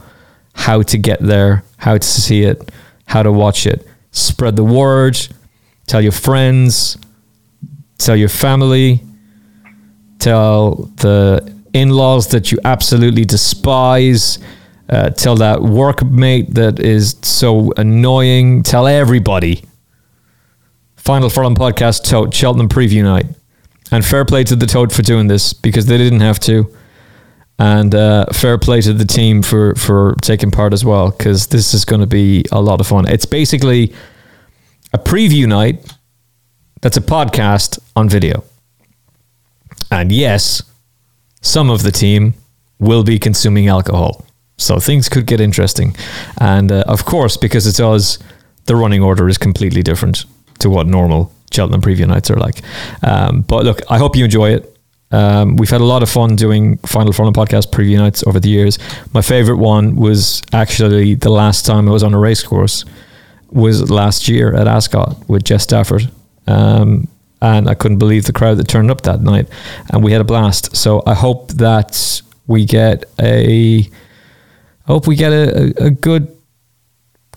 how to get there, how to see it, how to watch it. Spread the word, tell your friends, tell your family, tell the in laws that you absolutely despise. Uh, tell that workmate that is so annoying. Tell everybody. Final Furlong Podcast, tote, Cheltenham Preview Night. And fair play to the Tote for doing this because they didn't have to. And uh, fair play to the team for, for taking part as well because this is going to be a lot of fun. It's basically a preview night that's a podcast on video. And yes, some of the team will be consuming alcohol. So things could get interesting. And uh, of course, because it's us, the running order is completely different to what normal Cheltenham preview nights are like. Um, but look, I hope you enjoy it. Um, we've had a lot of fun doing Final Furlong podcast preview nights over the years. My favorite one was actually the last time I was on a race course was last year at Ascot with Jess Stafford. Um, and I couldn't believe the crowd that turned up that night, and we had a blast. So I hope that we get a, I hope we get a, a, a good,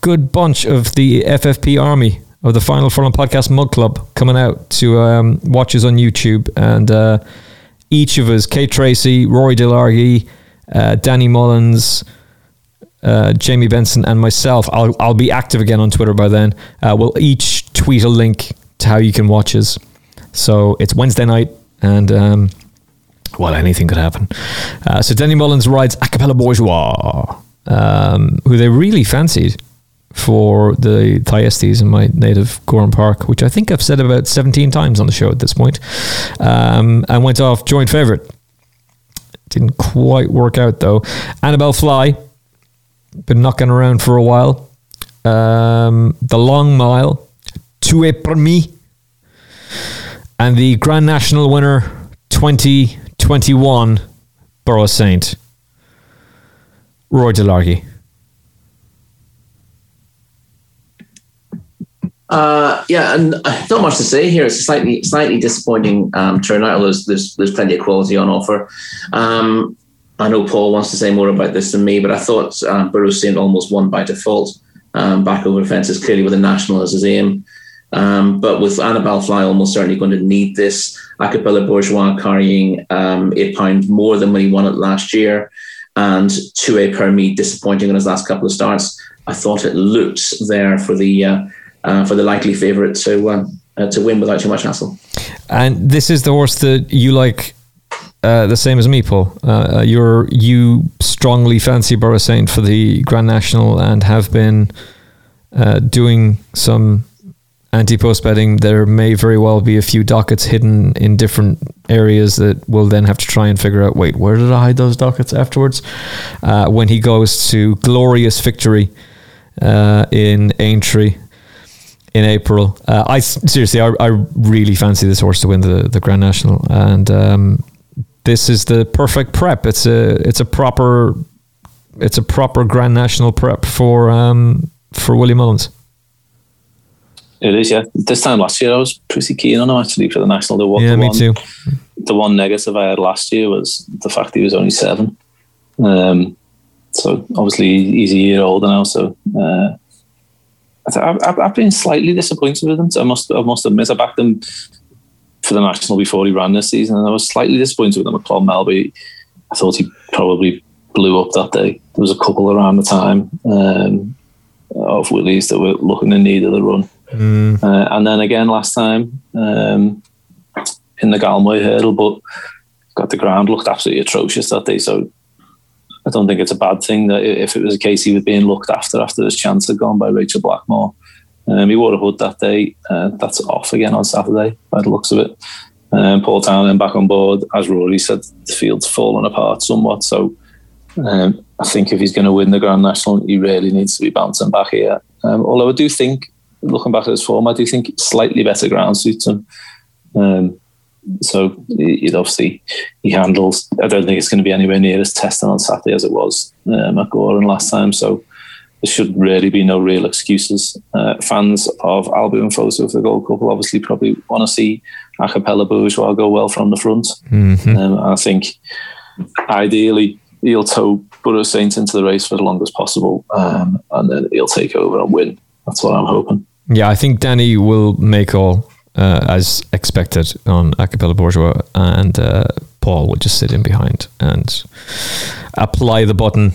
good bunch of the FFP army of the Final Furlong Podcast Mug Club coming out to um, watch us on YouTube. And uh, each of us, Kate Tracy, Rory Delargy, uh, Danny Mullins, uh, Jamie Benson, and myself, I'll, I'll be active again on Twitter by then. Uh, we'll each tweet a link to how you can watch us. So it's Wednesday night, and um, well, anything could happen. Uh, so Danny Mullins rides Acapella Bourgeois, um, who they really fancied for the Thyestes in my native Gowran Park, which I think I've said about 17 times on the show at this point, um, and went off joint favourite. Didn't quite work out though. Anibale Fly, been knocking around for a while. Um, the Long Mile, Tout Est Permis, and the Grand National winner 2021, Burrows Saint, Rory Delargy.
Uh, yeah, and not much to say here. It's a slightly slightly disappointing um, turnout. There's, there's there's plenty of quality on offer. Um, I know Paul wants to say more about this than me, but I thought uh, Saint almost won by default um, back over fences, clearly with a national as his aim. Um, but with Anibale Fly almost certainly going to need this. Acapella Bourgeois carrying um, pounds more than when he won it last year. And Tout Est Permis disappointing in his last couple of starts. I thought it looked there for the uh, uh, for the likely favourite to uh, uh, to win without too much hassle.
And this is the horse that you like uh, the same as me, Paul. Uh, you're you strongly fancy Burrows Saint for the Grand National and have been uh, doing some anti-post betting. There may very well be a few dockets hidden in different areas that we'll then have to try and figure out. Wait, where did I hide those dockets afterwards? Uh, when he goes to glorious victory uh, in Aintree in April. Uh, I seriously, I, I, really fancy this horse to win the the Grand National, and um, this is the perfect prep. It's a it's a proper it's a proper Grand National prep for um, for Willie Mullins.
It is, yeah. This time last year, I was pretty keen on him actually for the national. The,
yeah,
the
me
one,
too.
The one negative I had last year was the fact he was only seven. Um, so obviously he's a year older now. So uh, I've, I've been slightly disappointed with him. So I must, I must admit, I backed him for the national before he ran this season, and I was slightly disappointed with him at Clonmel. I thought he probably blew up that day. There was a couple around the time um, of Willies that were looking in need of the run,
mm.
uh, and then again last time um, in the Galmoy hurdle, but got the ground looked absolutely atrocious that day. So I don't think it's a bad thing that if it was a case he was being looked after after his chance had gone by Rachel Blackmore. Um, he wore a hood that day. Uh, that's off again on Saturday by the looks of it. Um, Paul Townend back on board. As Rory said, the field's fallen apart somewhat. So um, I think if he's going to win the Grand National, he really needs to be bouncing back here. Um, although I do think, looking back at his form, I do think slightly better ground suits him. Um, so it obviously he handles. I don't think it's going to be anywhere near as testing on Saturday as it was um, at Gowran last time. So there should really be no real excuses. Uh, fans of Albion and Photo of the Gold Couple obviously probably want to see Acapella Bourgeois go well from the front.
Mm-hmm.
Um, I think ideally he'll tow Burrows Saint into the race for the longest possible, um, and then he'll take over and win. That's what I'm hoping.
Yeah, I think Danny will make all uh, as expected on Acapella Bourgeois, and uh, Paul would just sit in behind and apply the button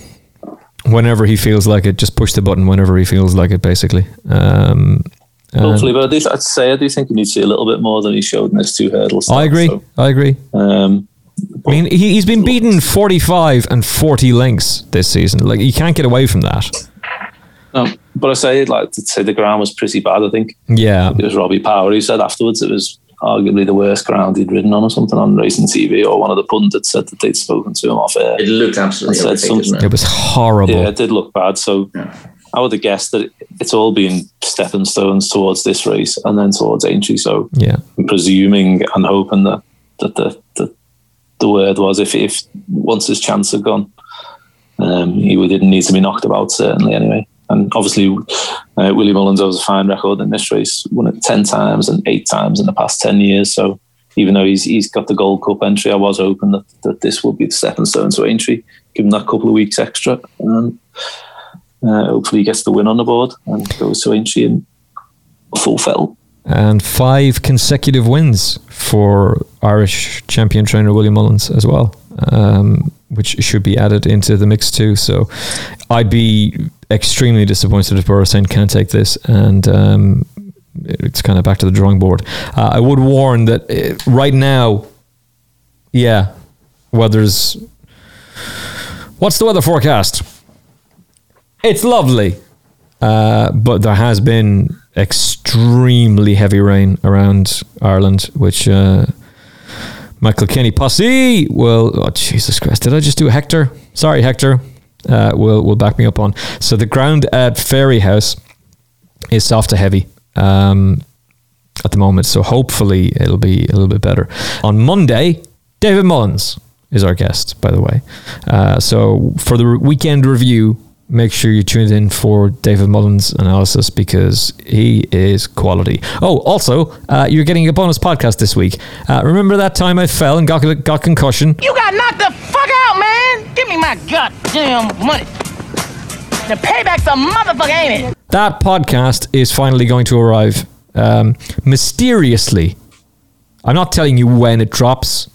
whenever he feels like it. Just push the button whenever he feels like it, basically. Um,
Hopefully, but I do, I'd say I do think he needs to see a little bit more than he showed in his two hurdles.
I agree.
So,
I agree.
um,
I mean, he, he's been beaten 45 and 40 lengths this season. Like, you can't get away from that.
no, but I say like to say the ground was pretty bad. I think
Yeah.
it was Robbie Power who said afterwards it was arguably the worst ground he'd ridden on or something on racing TV, or one of the pundits said that they'd spoken to him off air.
It looked absolutely
Said something.
It
it?
was horrible.
Yeah, it did look bad. So
Yeah.
I would have guessed that it's all been stepping stones towards this race and then towards Aintree. So
Yeah.
I'm presuming and hoping that that the the, the word was if if once his chance had gone, um, he didn't need to be knocked about certainly anyway. And obviously, uh, Willie Mullins has a fine record in this race, won it ten times and eight times in the past ten years. So even though he's he's got the Gold Cup entry, I was hoping that, that this would be the stepping stone to Aintree, give him that couple of weeks extra, and uh, hopefully he gets the win on the board and goes to Aintree in full
and five consecutive wins for Irish champion trainer William Mullins as well, um, which should be added into the mix too. So I'd be extremely disappointed if Saint can't take this, and um, it's kind of back to the drawing board. Uh, I would warn that uh, right now, yeah, weather's. What's the weather forecast? It's lovely. uh, but there has been extremely heavy rain around Ireland, which uh, Michael Kenny posse will. Oh Jesus Christ! Did I just do Hector? Sorry, Hector. Uh, will will back me up on. So the ground at Fairyhouse is soft to heavy. Um, at the moment, so hopefully it'll be a little bit better. On Monday, David Mullins is our guest, by the way. Uh, so for the weekend review, make sure you tune in for David Mullins' analysis because he is quality. Oh, also, uh, you're getting a bonus podcast this week. Uh, remember that time I fell and got, got concussion?
You got knocked the fuck out! Give me my goddamn money. The payback's a motherfucker, ain't it?
That podcast is finally going to arrive um, mysteriously. I'm not telling you when it drops.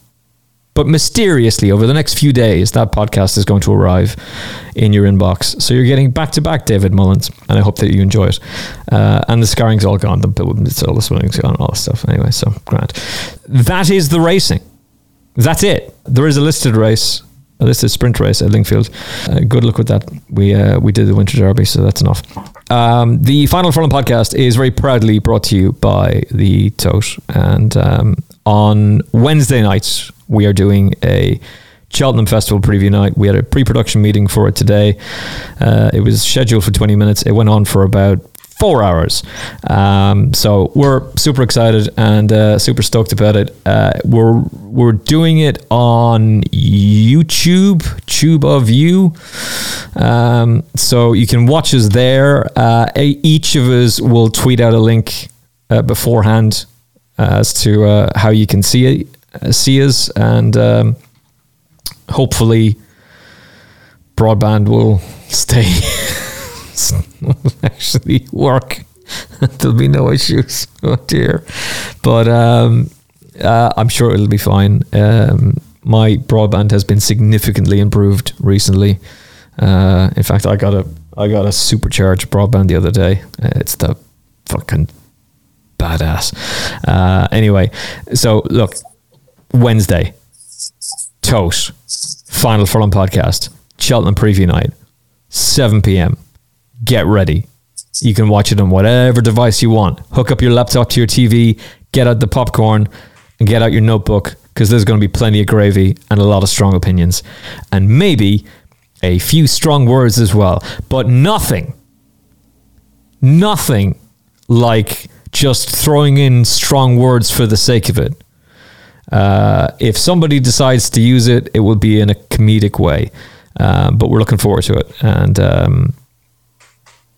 But mysteriously, over the next few days, that podcast is going to arrive in your inbox. So you're getting back to back David Mullins, and I hope that you enjoy it. Uh, and the scarring's all gone, the it's all the swimming's gone, all that stuff. Anyway, so grand. That is the racing. That's it. There is a listed race, listed sprint race at Lingfield. Uh, good luck with that. We uh, we did the Winter Derby, so that's enough. Um, the Final Furlong podcast is very proudly brought to you by the Tote, and um, on Wednesday nights we are doing a Cheltenham Festival preview night. We had a pre-production meeting for it today. Uh, it was scheduled for 20 minutes. It went on for about four hours. Um, so we're super excited and uh, super stoked about it. Uh, we're we're doing it on YouTube, Tube of You. Um, so you can watch us there. Uh, each of us will tweet out a link uh, beforehand as to uh, how you can see it, uh, see us, and um, hopefully broadband will stay will actually work. There'll be no issues. Oh dear, but um, uh, I'm sure it'll be fine. Um, my broadband has been significantly improved recently. Uh, in fact, I got a I got a supercharged broadband the other day. Uh, it's the fucking badass. Uh, anyway, so look, Wednesday, Tote, Final Furlong podcast, Cheltenham preview night, 7 p.m. Get ready. You can watch it on whatever device you want. Hook up your laptop to your TV, get out the popcorn, and get out your notebook because there's going to be plenty of gravy and a lot of strong opinions. And maybe a few strong words as well. But nothing, nothing like just throwing in strong words for the sake of it. Uh, if somebody decides to use it, it will be in a comedic way. Uh, but we're looking forward to it, and um,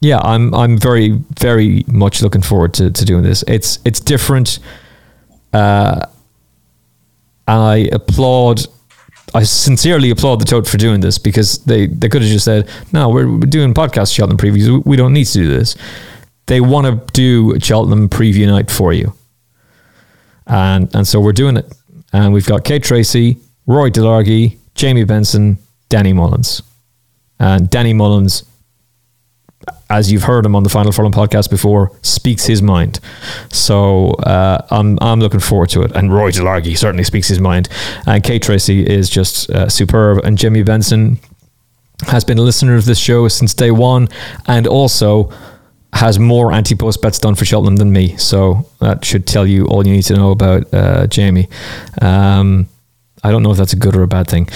yeah, I'm I'm very very much looking forward to, to doing this. It's it's different. Uh, I applaud. I sincerely applaud the Tote for doing this because they, they could have just said, "No, we're, we're doing podcast Cheltenham previews. We don't need to do this." They want to do Cheltenham preview night for you, and and so we're doing it. And we've got Kate Tracy, Rory Delargy, Jamie Benson, Danny Mullins, and Danny Mullins as you've heard him on the Final Furlong podcast before, speaks his mind. So uh, I'm I'm looking forward to it. And Rory Delargy certainly speaks his mind. And Kate Tracy is just uh, superb. And Jimmy Benson has been a listener of this show since day one, and also has more anti-post bets done for Cheltenham than me. So that should tell you all you need to know about uh, Jamie. Um, I don't know if that's a good or a bad thing.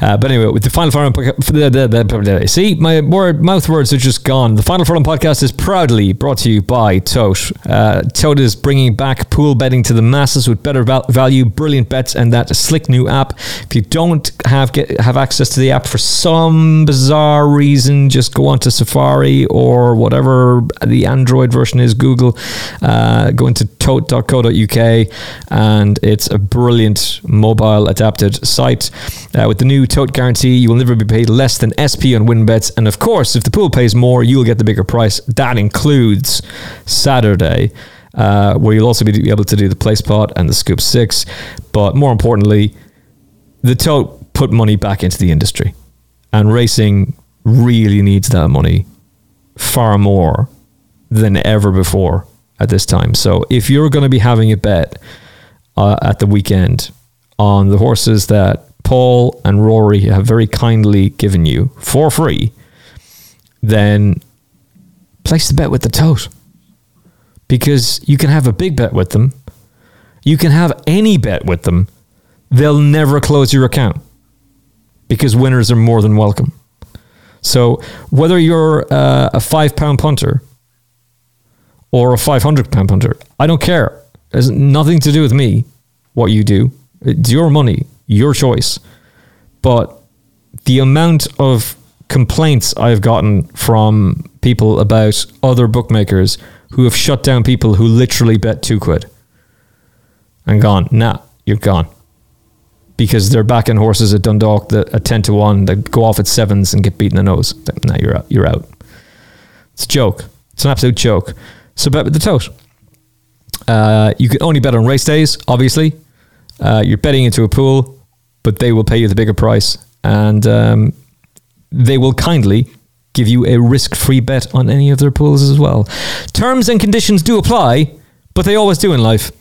Uh, but anyway, with the Final Furlong podcast, see, my word, mouth words are just gone. The Final Furlong podcast is proudly brought to you by Tote. Uh, Tote is bringing back pool betting to the masses with better val- value, brilliant bets, and that slick new app. If you don't have get, have access to the app for some bizarre reason, just go onto Safari or whatever the Android version is, Google. Uh, go into tote.co.uk, and it's a brilliant mobile adapter adapted site. Uh, with the new tote guarantee, you will never be paid less than SP on win bets. And of course, if the pool pays more, you'll get the bigger price. That includes Saturday. Uh, where you'll also be able to do the Placepot and the scoop six. But more importantly, the tote put money back into the industry. And racing really needs that money far more than ever before at this time. So if you're going to be having a bet uh, at the weekend, on the horses that Paul and Rory have very kindly given you for free, then place the bet with the tote because you can have a big bet with them. You can have any bet with them. They'll never close your account because winners are more than welcome. So whether you're uh, a five pound punter or a 500 pound punter, I don't care. It has nothing to do with me, what you do. It's your money, your choice. But the amount of complaints I've gotten from people about other bookmakers who have shut down people who literally bet two quid and gone, nah, you're gone. Because they're backing horses at Dundalk that at 10 to 1 that go off at sevens and get beaten in the nose. Nah, you're out. You're out. It's a joke. It's an absolute joke. So bet with the tote. Uh, you can only bet on race days, obviously. Uh, you're betting into a pool, but they will pay you the bigger price. And um, they will kindly give you a risk free bet on any of their pools as well. Terms and conditions do apply, but they always do in life.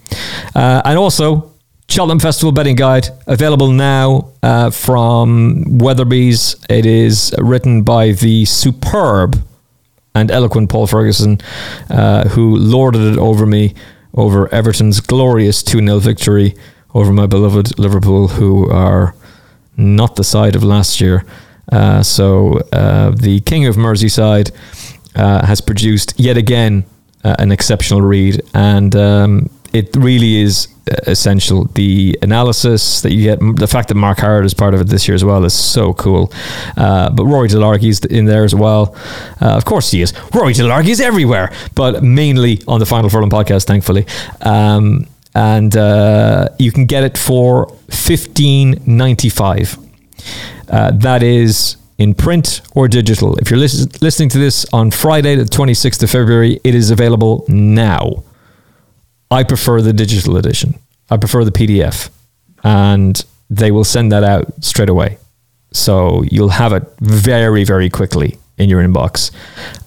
Uh, and also, Cheltenham Festival Betting Guide available now uh, from Weatherby's. It is written by the superb and eloquent Paul Ferguson, uh, who lorded it over me over Everton's glorious 2 0 victory over my beloved Liverpool, who are not the side of last year. Uh, so uh, the King of Merseyside uh, has produced yet again uh, an exceptional read, and um, it really is essential. The analysis that you get, the fact that Mark Howard is part of it this year as well is so cool. Uh, but Rory Delargy is in there as well. Uh, of course he is. Rory Delargy is everywhere, but mainly on the Final Furlong podcast, thankfully. Um, and uh, you can get it for fifteen ninety five. Uh, that is in print or digital. If you're lis- listening to this on Friday, the 26th of February, it is available now. I prefer the digital edition. I prefer the PDF, and they will send that out straight away. So you'll have it very, very quickly in your inbox,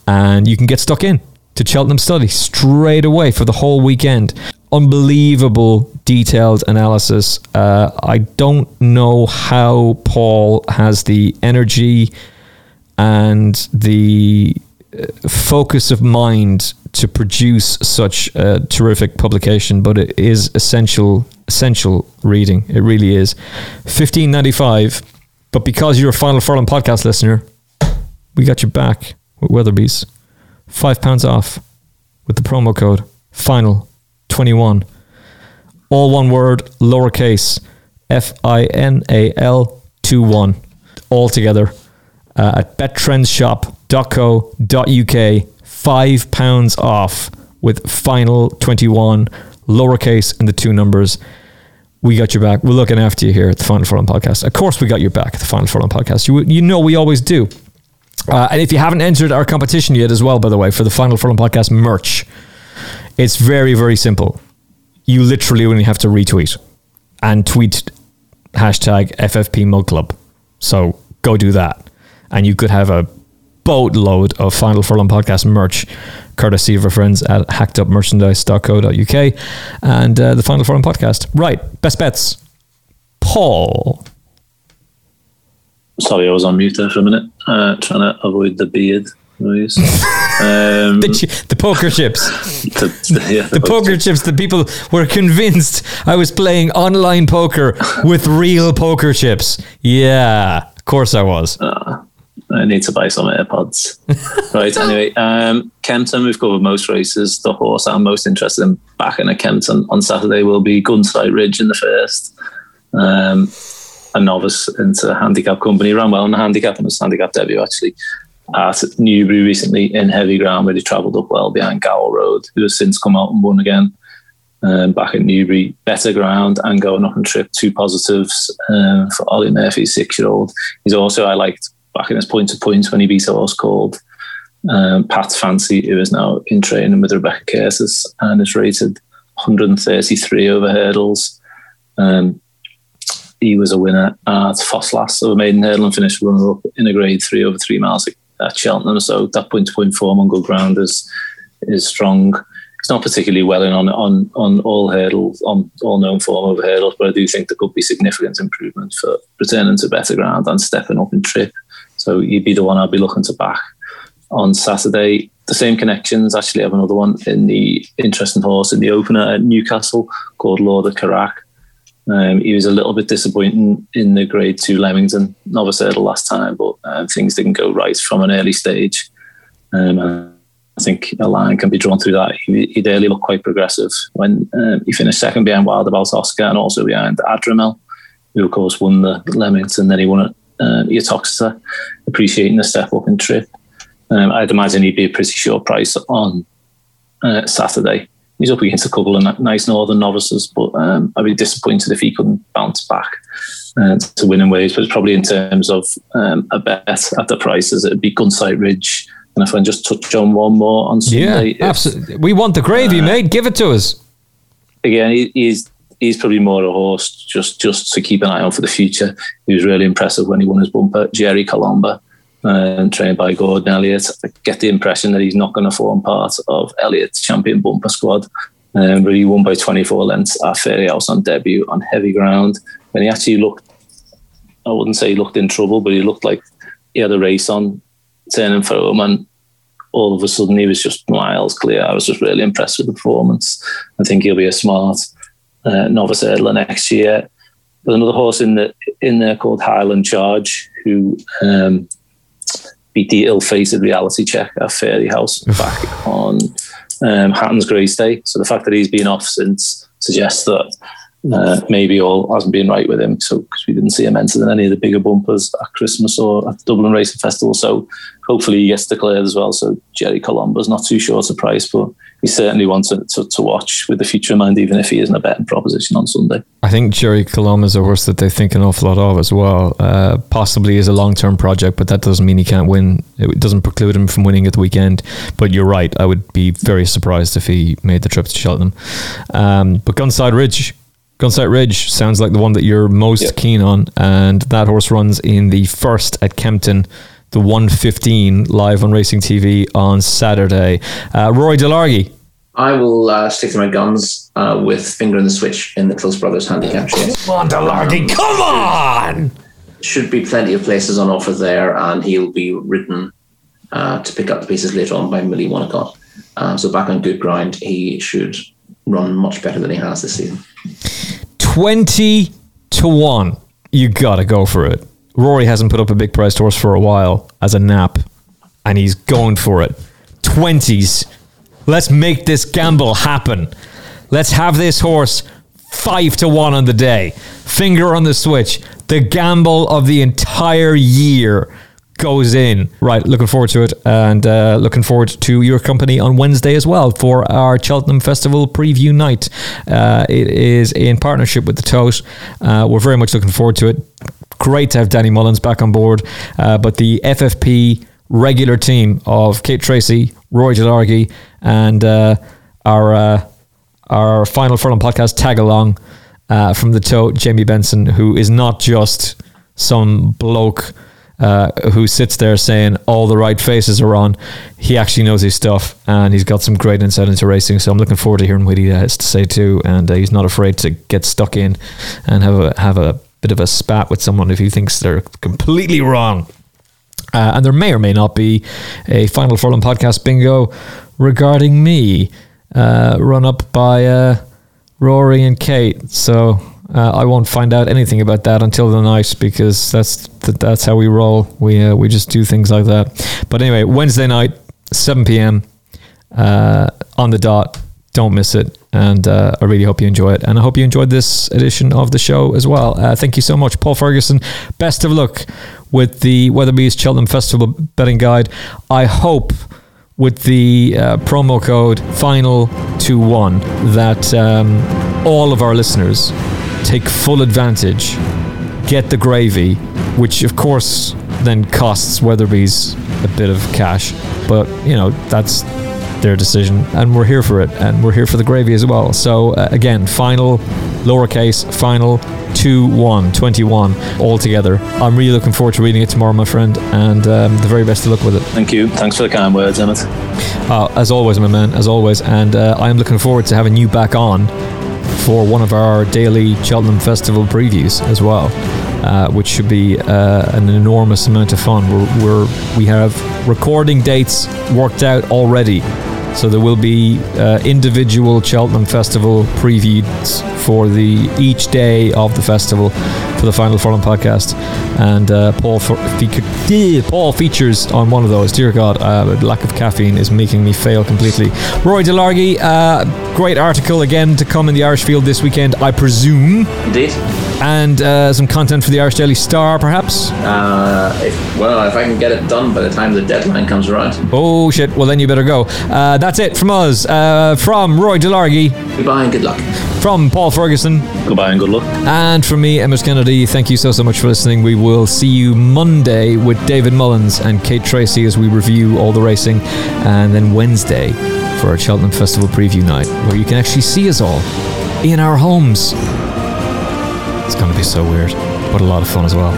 and you can get stuck in to Cheltenham Study straight away for the whole weekend. Unbelievable detailed analysis. Uh, I don't know how Paul has the energy and the uh, focus of mind to produce such a terrific publication, but it is essential essential reading. It really is. Fifteen ninety five, but because you're a Final Furlong podcast listener, we got your back with Weatherby's. Five pounds off with the promo code final twenty one. All one word, lowercase, F I N A L 2 1. All together uh, at bettrendsshop.co.uk. Five pounds off with final 21, lowercase and the two numbers. We got your back. We're looking after you here at the Final Furlong Podcast. Of course, we got your back at the Final Furlong Podcast. You, you know we always do. Uh, and if you haven't entered our competition yet, as well, by the way, for the Final Furlong Podcast merch, it's very, very simple. You literally only have to retweet and tweet hashtag FFP Mug Club. So go do that. And you could have a boatload of Final Furlong podcast merch, courtesy of our friends at hackedupmerchandise.co.uk and uh, the Final Furlong podcast. Right, best bets. Paul.
Sorry, I was on mute there for a minute, uh, trying to avoid the beard noise. Um,
The, chi- the poker chips.
the, yeah,
The poker chips, the people were convinced I was playing online poker with real poker chips. Yeah, of course I was.
I need to buy some AirPods. right. Anyway, um, Kempton. We've covered most races. The horse I'm most interested in backing at Kempton on Saturday will be Gunsight Ridge in the first. Um, a novice into a handicap company. Ran well in the handicap and his handicap debut actually at Newbury recently in heavy ground where he travelled up well behind Gower Road, who has since come out and won again. Um, back at Newbury, better ground and going up and trip. Two positives um, for Olly Murphy, six year old. He's also, I liked back in his point to point when he beat a horse called um, Pat Fancy, who is now in training with Rebecca Curtis and is rated 133 over hurdles. Um, he was a winner at Ffos Las of a maiden hurdle and finished runner up in a grade three over three miles at Cheltenham. So that point to point form on good ground is is strong. It's not particularly well in on on on all hurdles, on all known form over hurdles, but I do think there could be significant improvement for returning to better ground and stepping up in trip. So he'd be the one I'd be looking to back on Saturday. the same connections. Actually, have another one in the interesting horse in the opener at Newcastle called Lord of Carrack. Um, he was a little bit disappointing in the Grade Two Leamington novice hurdle last time, but uh, things didn't go right from an early stage. Um, I think a line can be drawn through that. He, he early looked quite progressive when um, he finished second behind Wild About Oscar and also behind Adrimel, who of course won the Leamington. Then he won at uh, appreciating the step up in trip. Um, I'd imagine he'd be a pretty short price on uh, Saturday. He's up against a couple of nice northern novices, but um, I'd be disappointed if he couldn't bounce back uh, to winning ways. But probably in terms of um, a bet at the prices, it'd be Gunsight Ridge and if I can just touch on one more on Sunday.
Yeah, absolutely. We want the gravy, uh, mate. Give it to us.
Again, he, he's he's probably more a horse just just to keep an eye on for the future. He was really impressive when he won his bumper. Gerri Colombe, um, trained by Gordon Elliott. I get the impression that he's not going to form part of Elliott's champion bumper squad. Um, but he won by 24 lengths at Fairyhouse on debut on heavy ground. When he actually looked, I wouldn't say he looked in trouble, but he looked like he had a race on turning for him and all of a sudden he was just miles clear. I was just really impressed with the performance. I think he'll be a smart uh, novice hurdler next year. There's another horse in the in there called Highland Charge who um, beat the ill-fated reality check at Fairyhouse back on um, Hatton's Grace Day. So the fact that he's been off since suggests that uh, maybe all hasn't been right with him. So because we didn't see him enter in any of the bigger bumpers at Christmas or at the Dublin Racing Festival. So hopefully he gets declared as well. So Gerri Colombe's not too short a price, but he certainly wants to, to, to, watch with the future in mind, even if he isn't a betting proposition on Sunday.
I think Gerri Colombe is a horse that they think an awful lot of as well. Uh, possibly is a long term project, but that doesn't mean he can't win. It doesn't preclude him from winning at the weekend. But you're right. I would be very surprised if he made the trip to Cheltenham. Um, but Gunsight Ridge Gunsight Ridge sounds like the one that you're most yep. keen on, and that horse runs in the first at Kempton, the 115 live on Racing TV on Saturday. Uh, Rory Delargy.
I will uh, stick to my guns uh, with Finger on the Switch in the Close Brothers handicap chase.
Come on, Delargy, um, come on!
Should be plenty of places on offer there, and he'll be ridden uh, to pick up the pieces later on by Millie Wonnacott. Uh, so back on good ground, he should run much better than he has this season.
20 to 1. You got to go for it. Rory hasn't put up a big priced horse for a while as a nap, and he's going for it. 20s. Let's make this gamble happen. Let's have this horse 5 to 1 on the day. Finger on the switch. The gamble of the entire year goes in. Right, looking forward to it, and uh, looking forward to your company on Wednesday as well for our Cheltenham Festival preview night. Uh, it is in partnership with the Tote. Uh, we're very much looking forward to it. Great to have Danny Mullins back on board, uh, but the FFP regular team of Kate Tracy, Rory Delargy, and uh, our uh, our final furlong podcast tag along from the Tote, Jamie Benson, who is not just some bloke uh, who sits there saying all the right faces are on. He actually knows his stuff and he's got some great insight into racing. So I'm looking forward to hearing what he has to say too. And uh, he's not afraid to get stuck in and have a have a bit of a spat with someone if he thinks they're completely wrong. Uh, and there may or may not be a final furlong podcast bingo regarding me, uh, run up by uh, Rory and Kate. So uh, I won't find out anything about that until the night because that's that's how we roll. We uh, we just do things like that. But anyway, Wednesday night, 7 p.m. Uh, on the dot. Don't miss it. And uh, I really hope you enjoy it. And I hope you enjoyed this edition of the show as well. Uh, thank you so much, Paul Ferguson. Best of luck with the Weatherby's Cheltenham Festival betting guide. I hope with the uh, promo code final 21 that um, all of our listeners take full advantage, get the gravy, which of course then costs Weatherby's a bit of cash. But, you know, that's their decision, and we're here for it, and we're here for the gravy as well. So, uh, again, final, lowercase, final, 2 1, 21 all together. I'm really looking forward to reading it tomorrow, my friend, and um, the very best of luck with it.
Thank you. Thanks for the kind words, Emmet.
Uh, as always, my man, as always, and uh, I'm looking forward to having you back on for one of our daily Cheltenham Festival previews as well. uh, which should be uh, an enormous amount of fun. We're, we're we have recording dates worked out already. So there will be uh, individual Cheltenham Festival previews for the each day of the festival for the Final Furlong podcast, and uh, Paul for, fe- Paul features on one of those. Dear God, uh, lack of caffeine is making me fail completely. Rory Delargy, uh, great article again to come in the Irish Field this weekend, I presume.
Indeed.
And uh, some content for the Irish Daily Star, perhaps.
Uh, if, well, if I can get it done by the time the deadline comes around.
Oh shit! Well, then you better go. Uh, that's it from us. Uh, from Rory Delargy.
Goodbye and good luck.
From Paul Ferguson.
Goodbye and good luck.
And from me, Emmet Kennedy. Thank you so so much for listening. We will see you Monday with David Mullins and Kate Tracy as we review all the racing, and then Wednesday for our Cheltenham Festival preview night, where you can actually see us all in our homes. It's going to be so weird, but a lot of fun as well.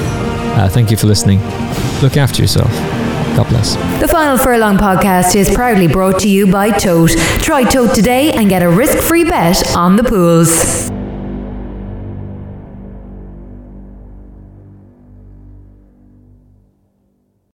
Uh, thank you for listening. Look after yourself. God bless.
The Final Furlong podcast is proudly brought to you by Tote. Try Tote today and get a risk free bet on the pools.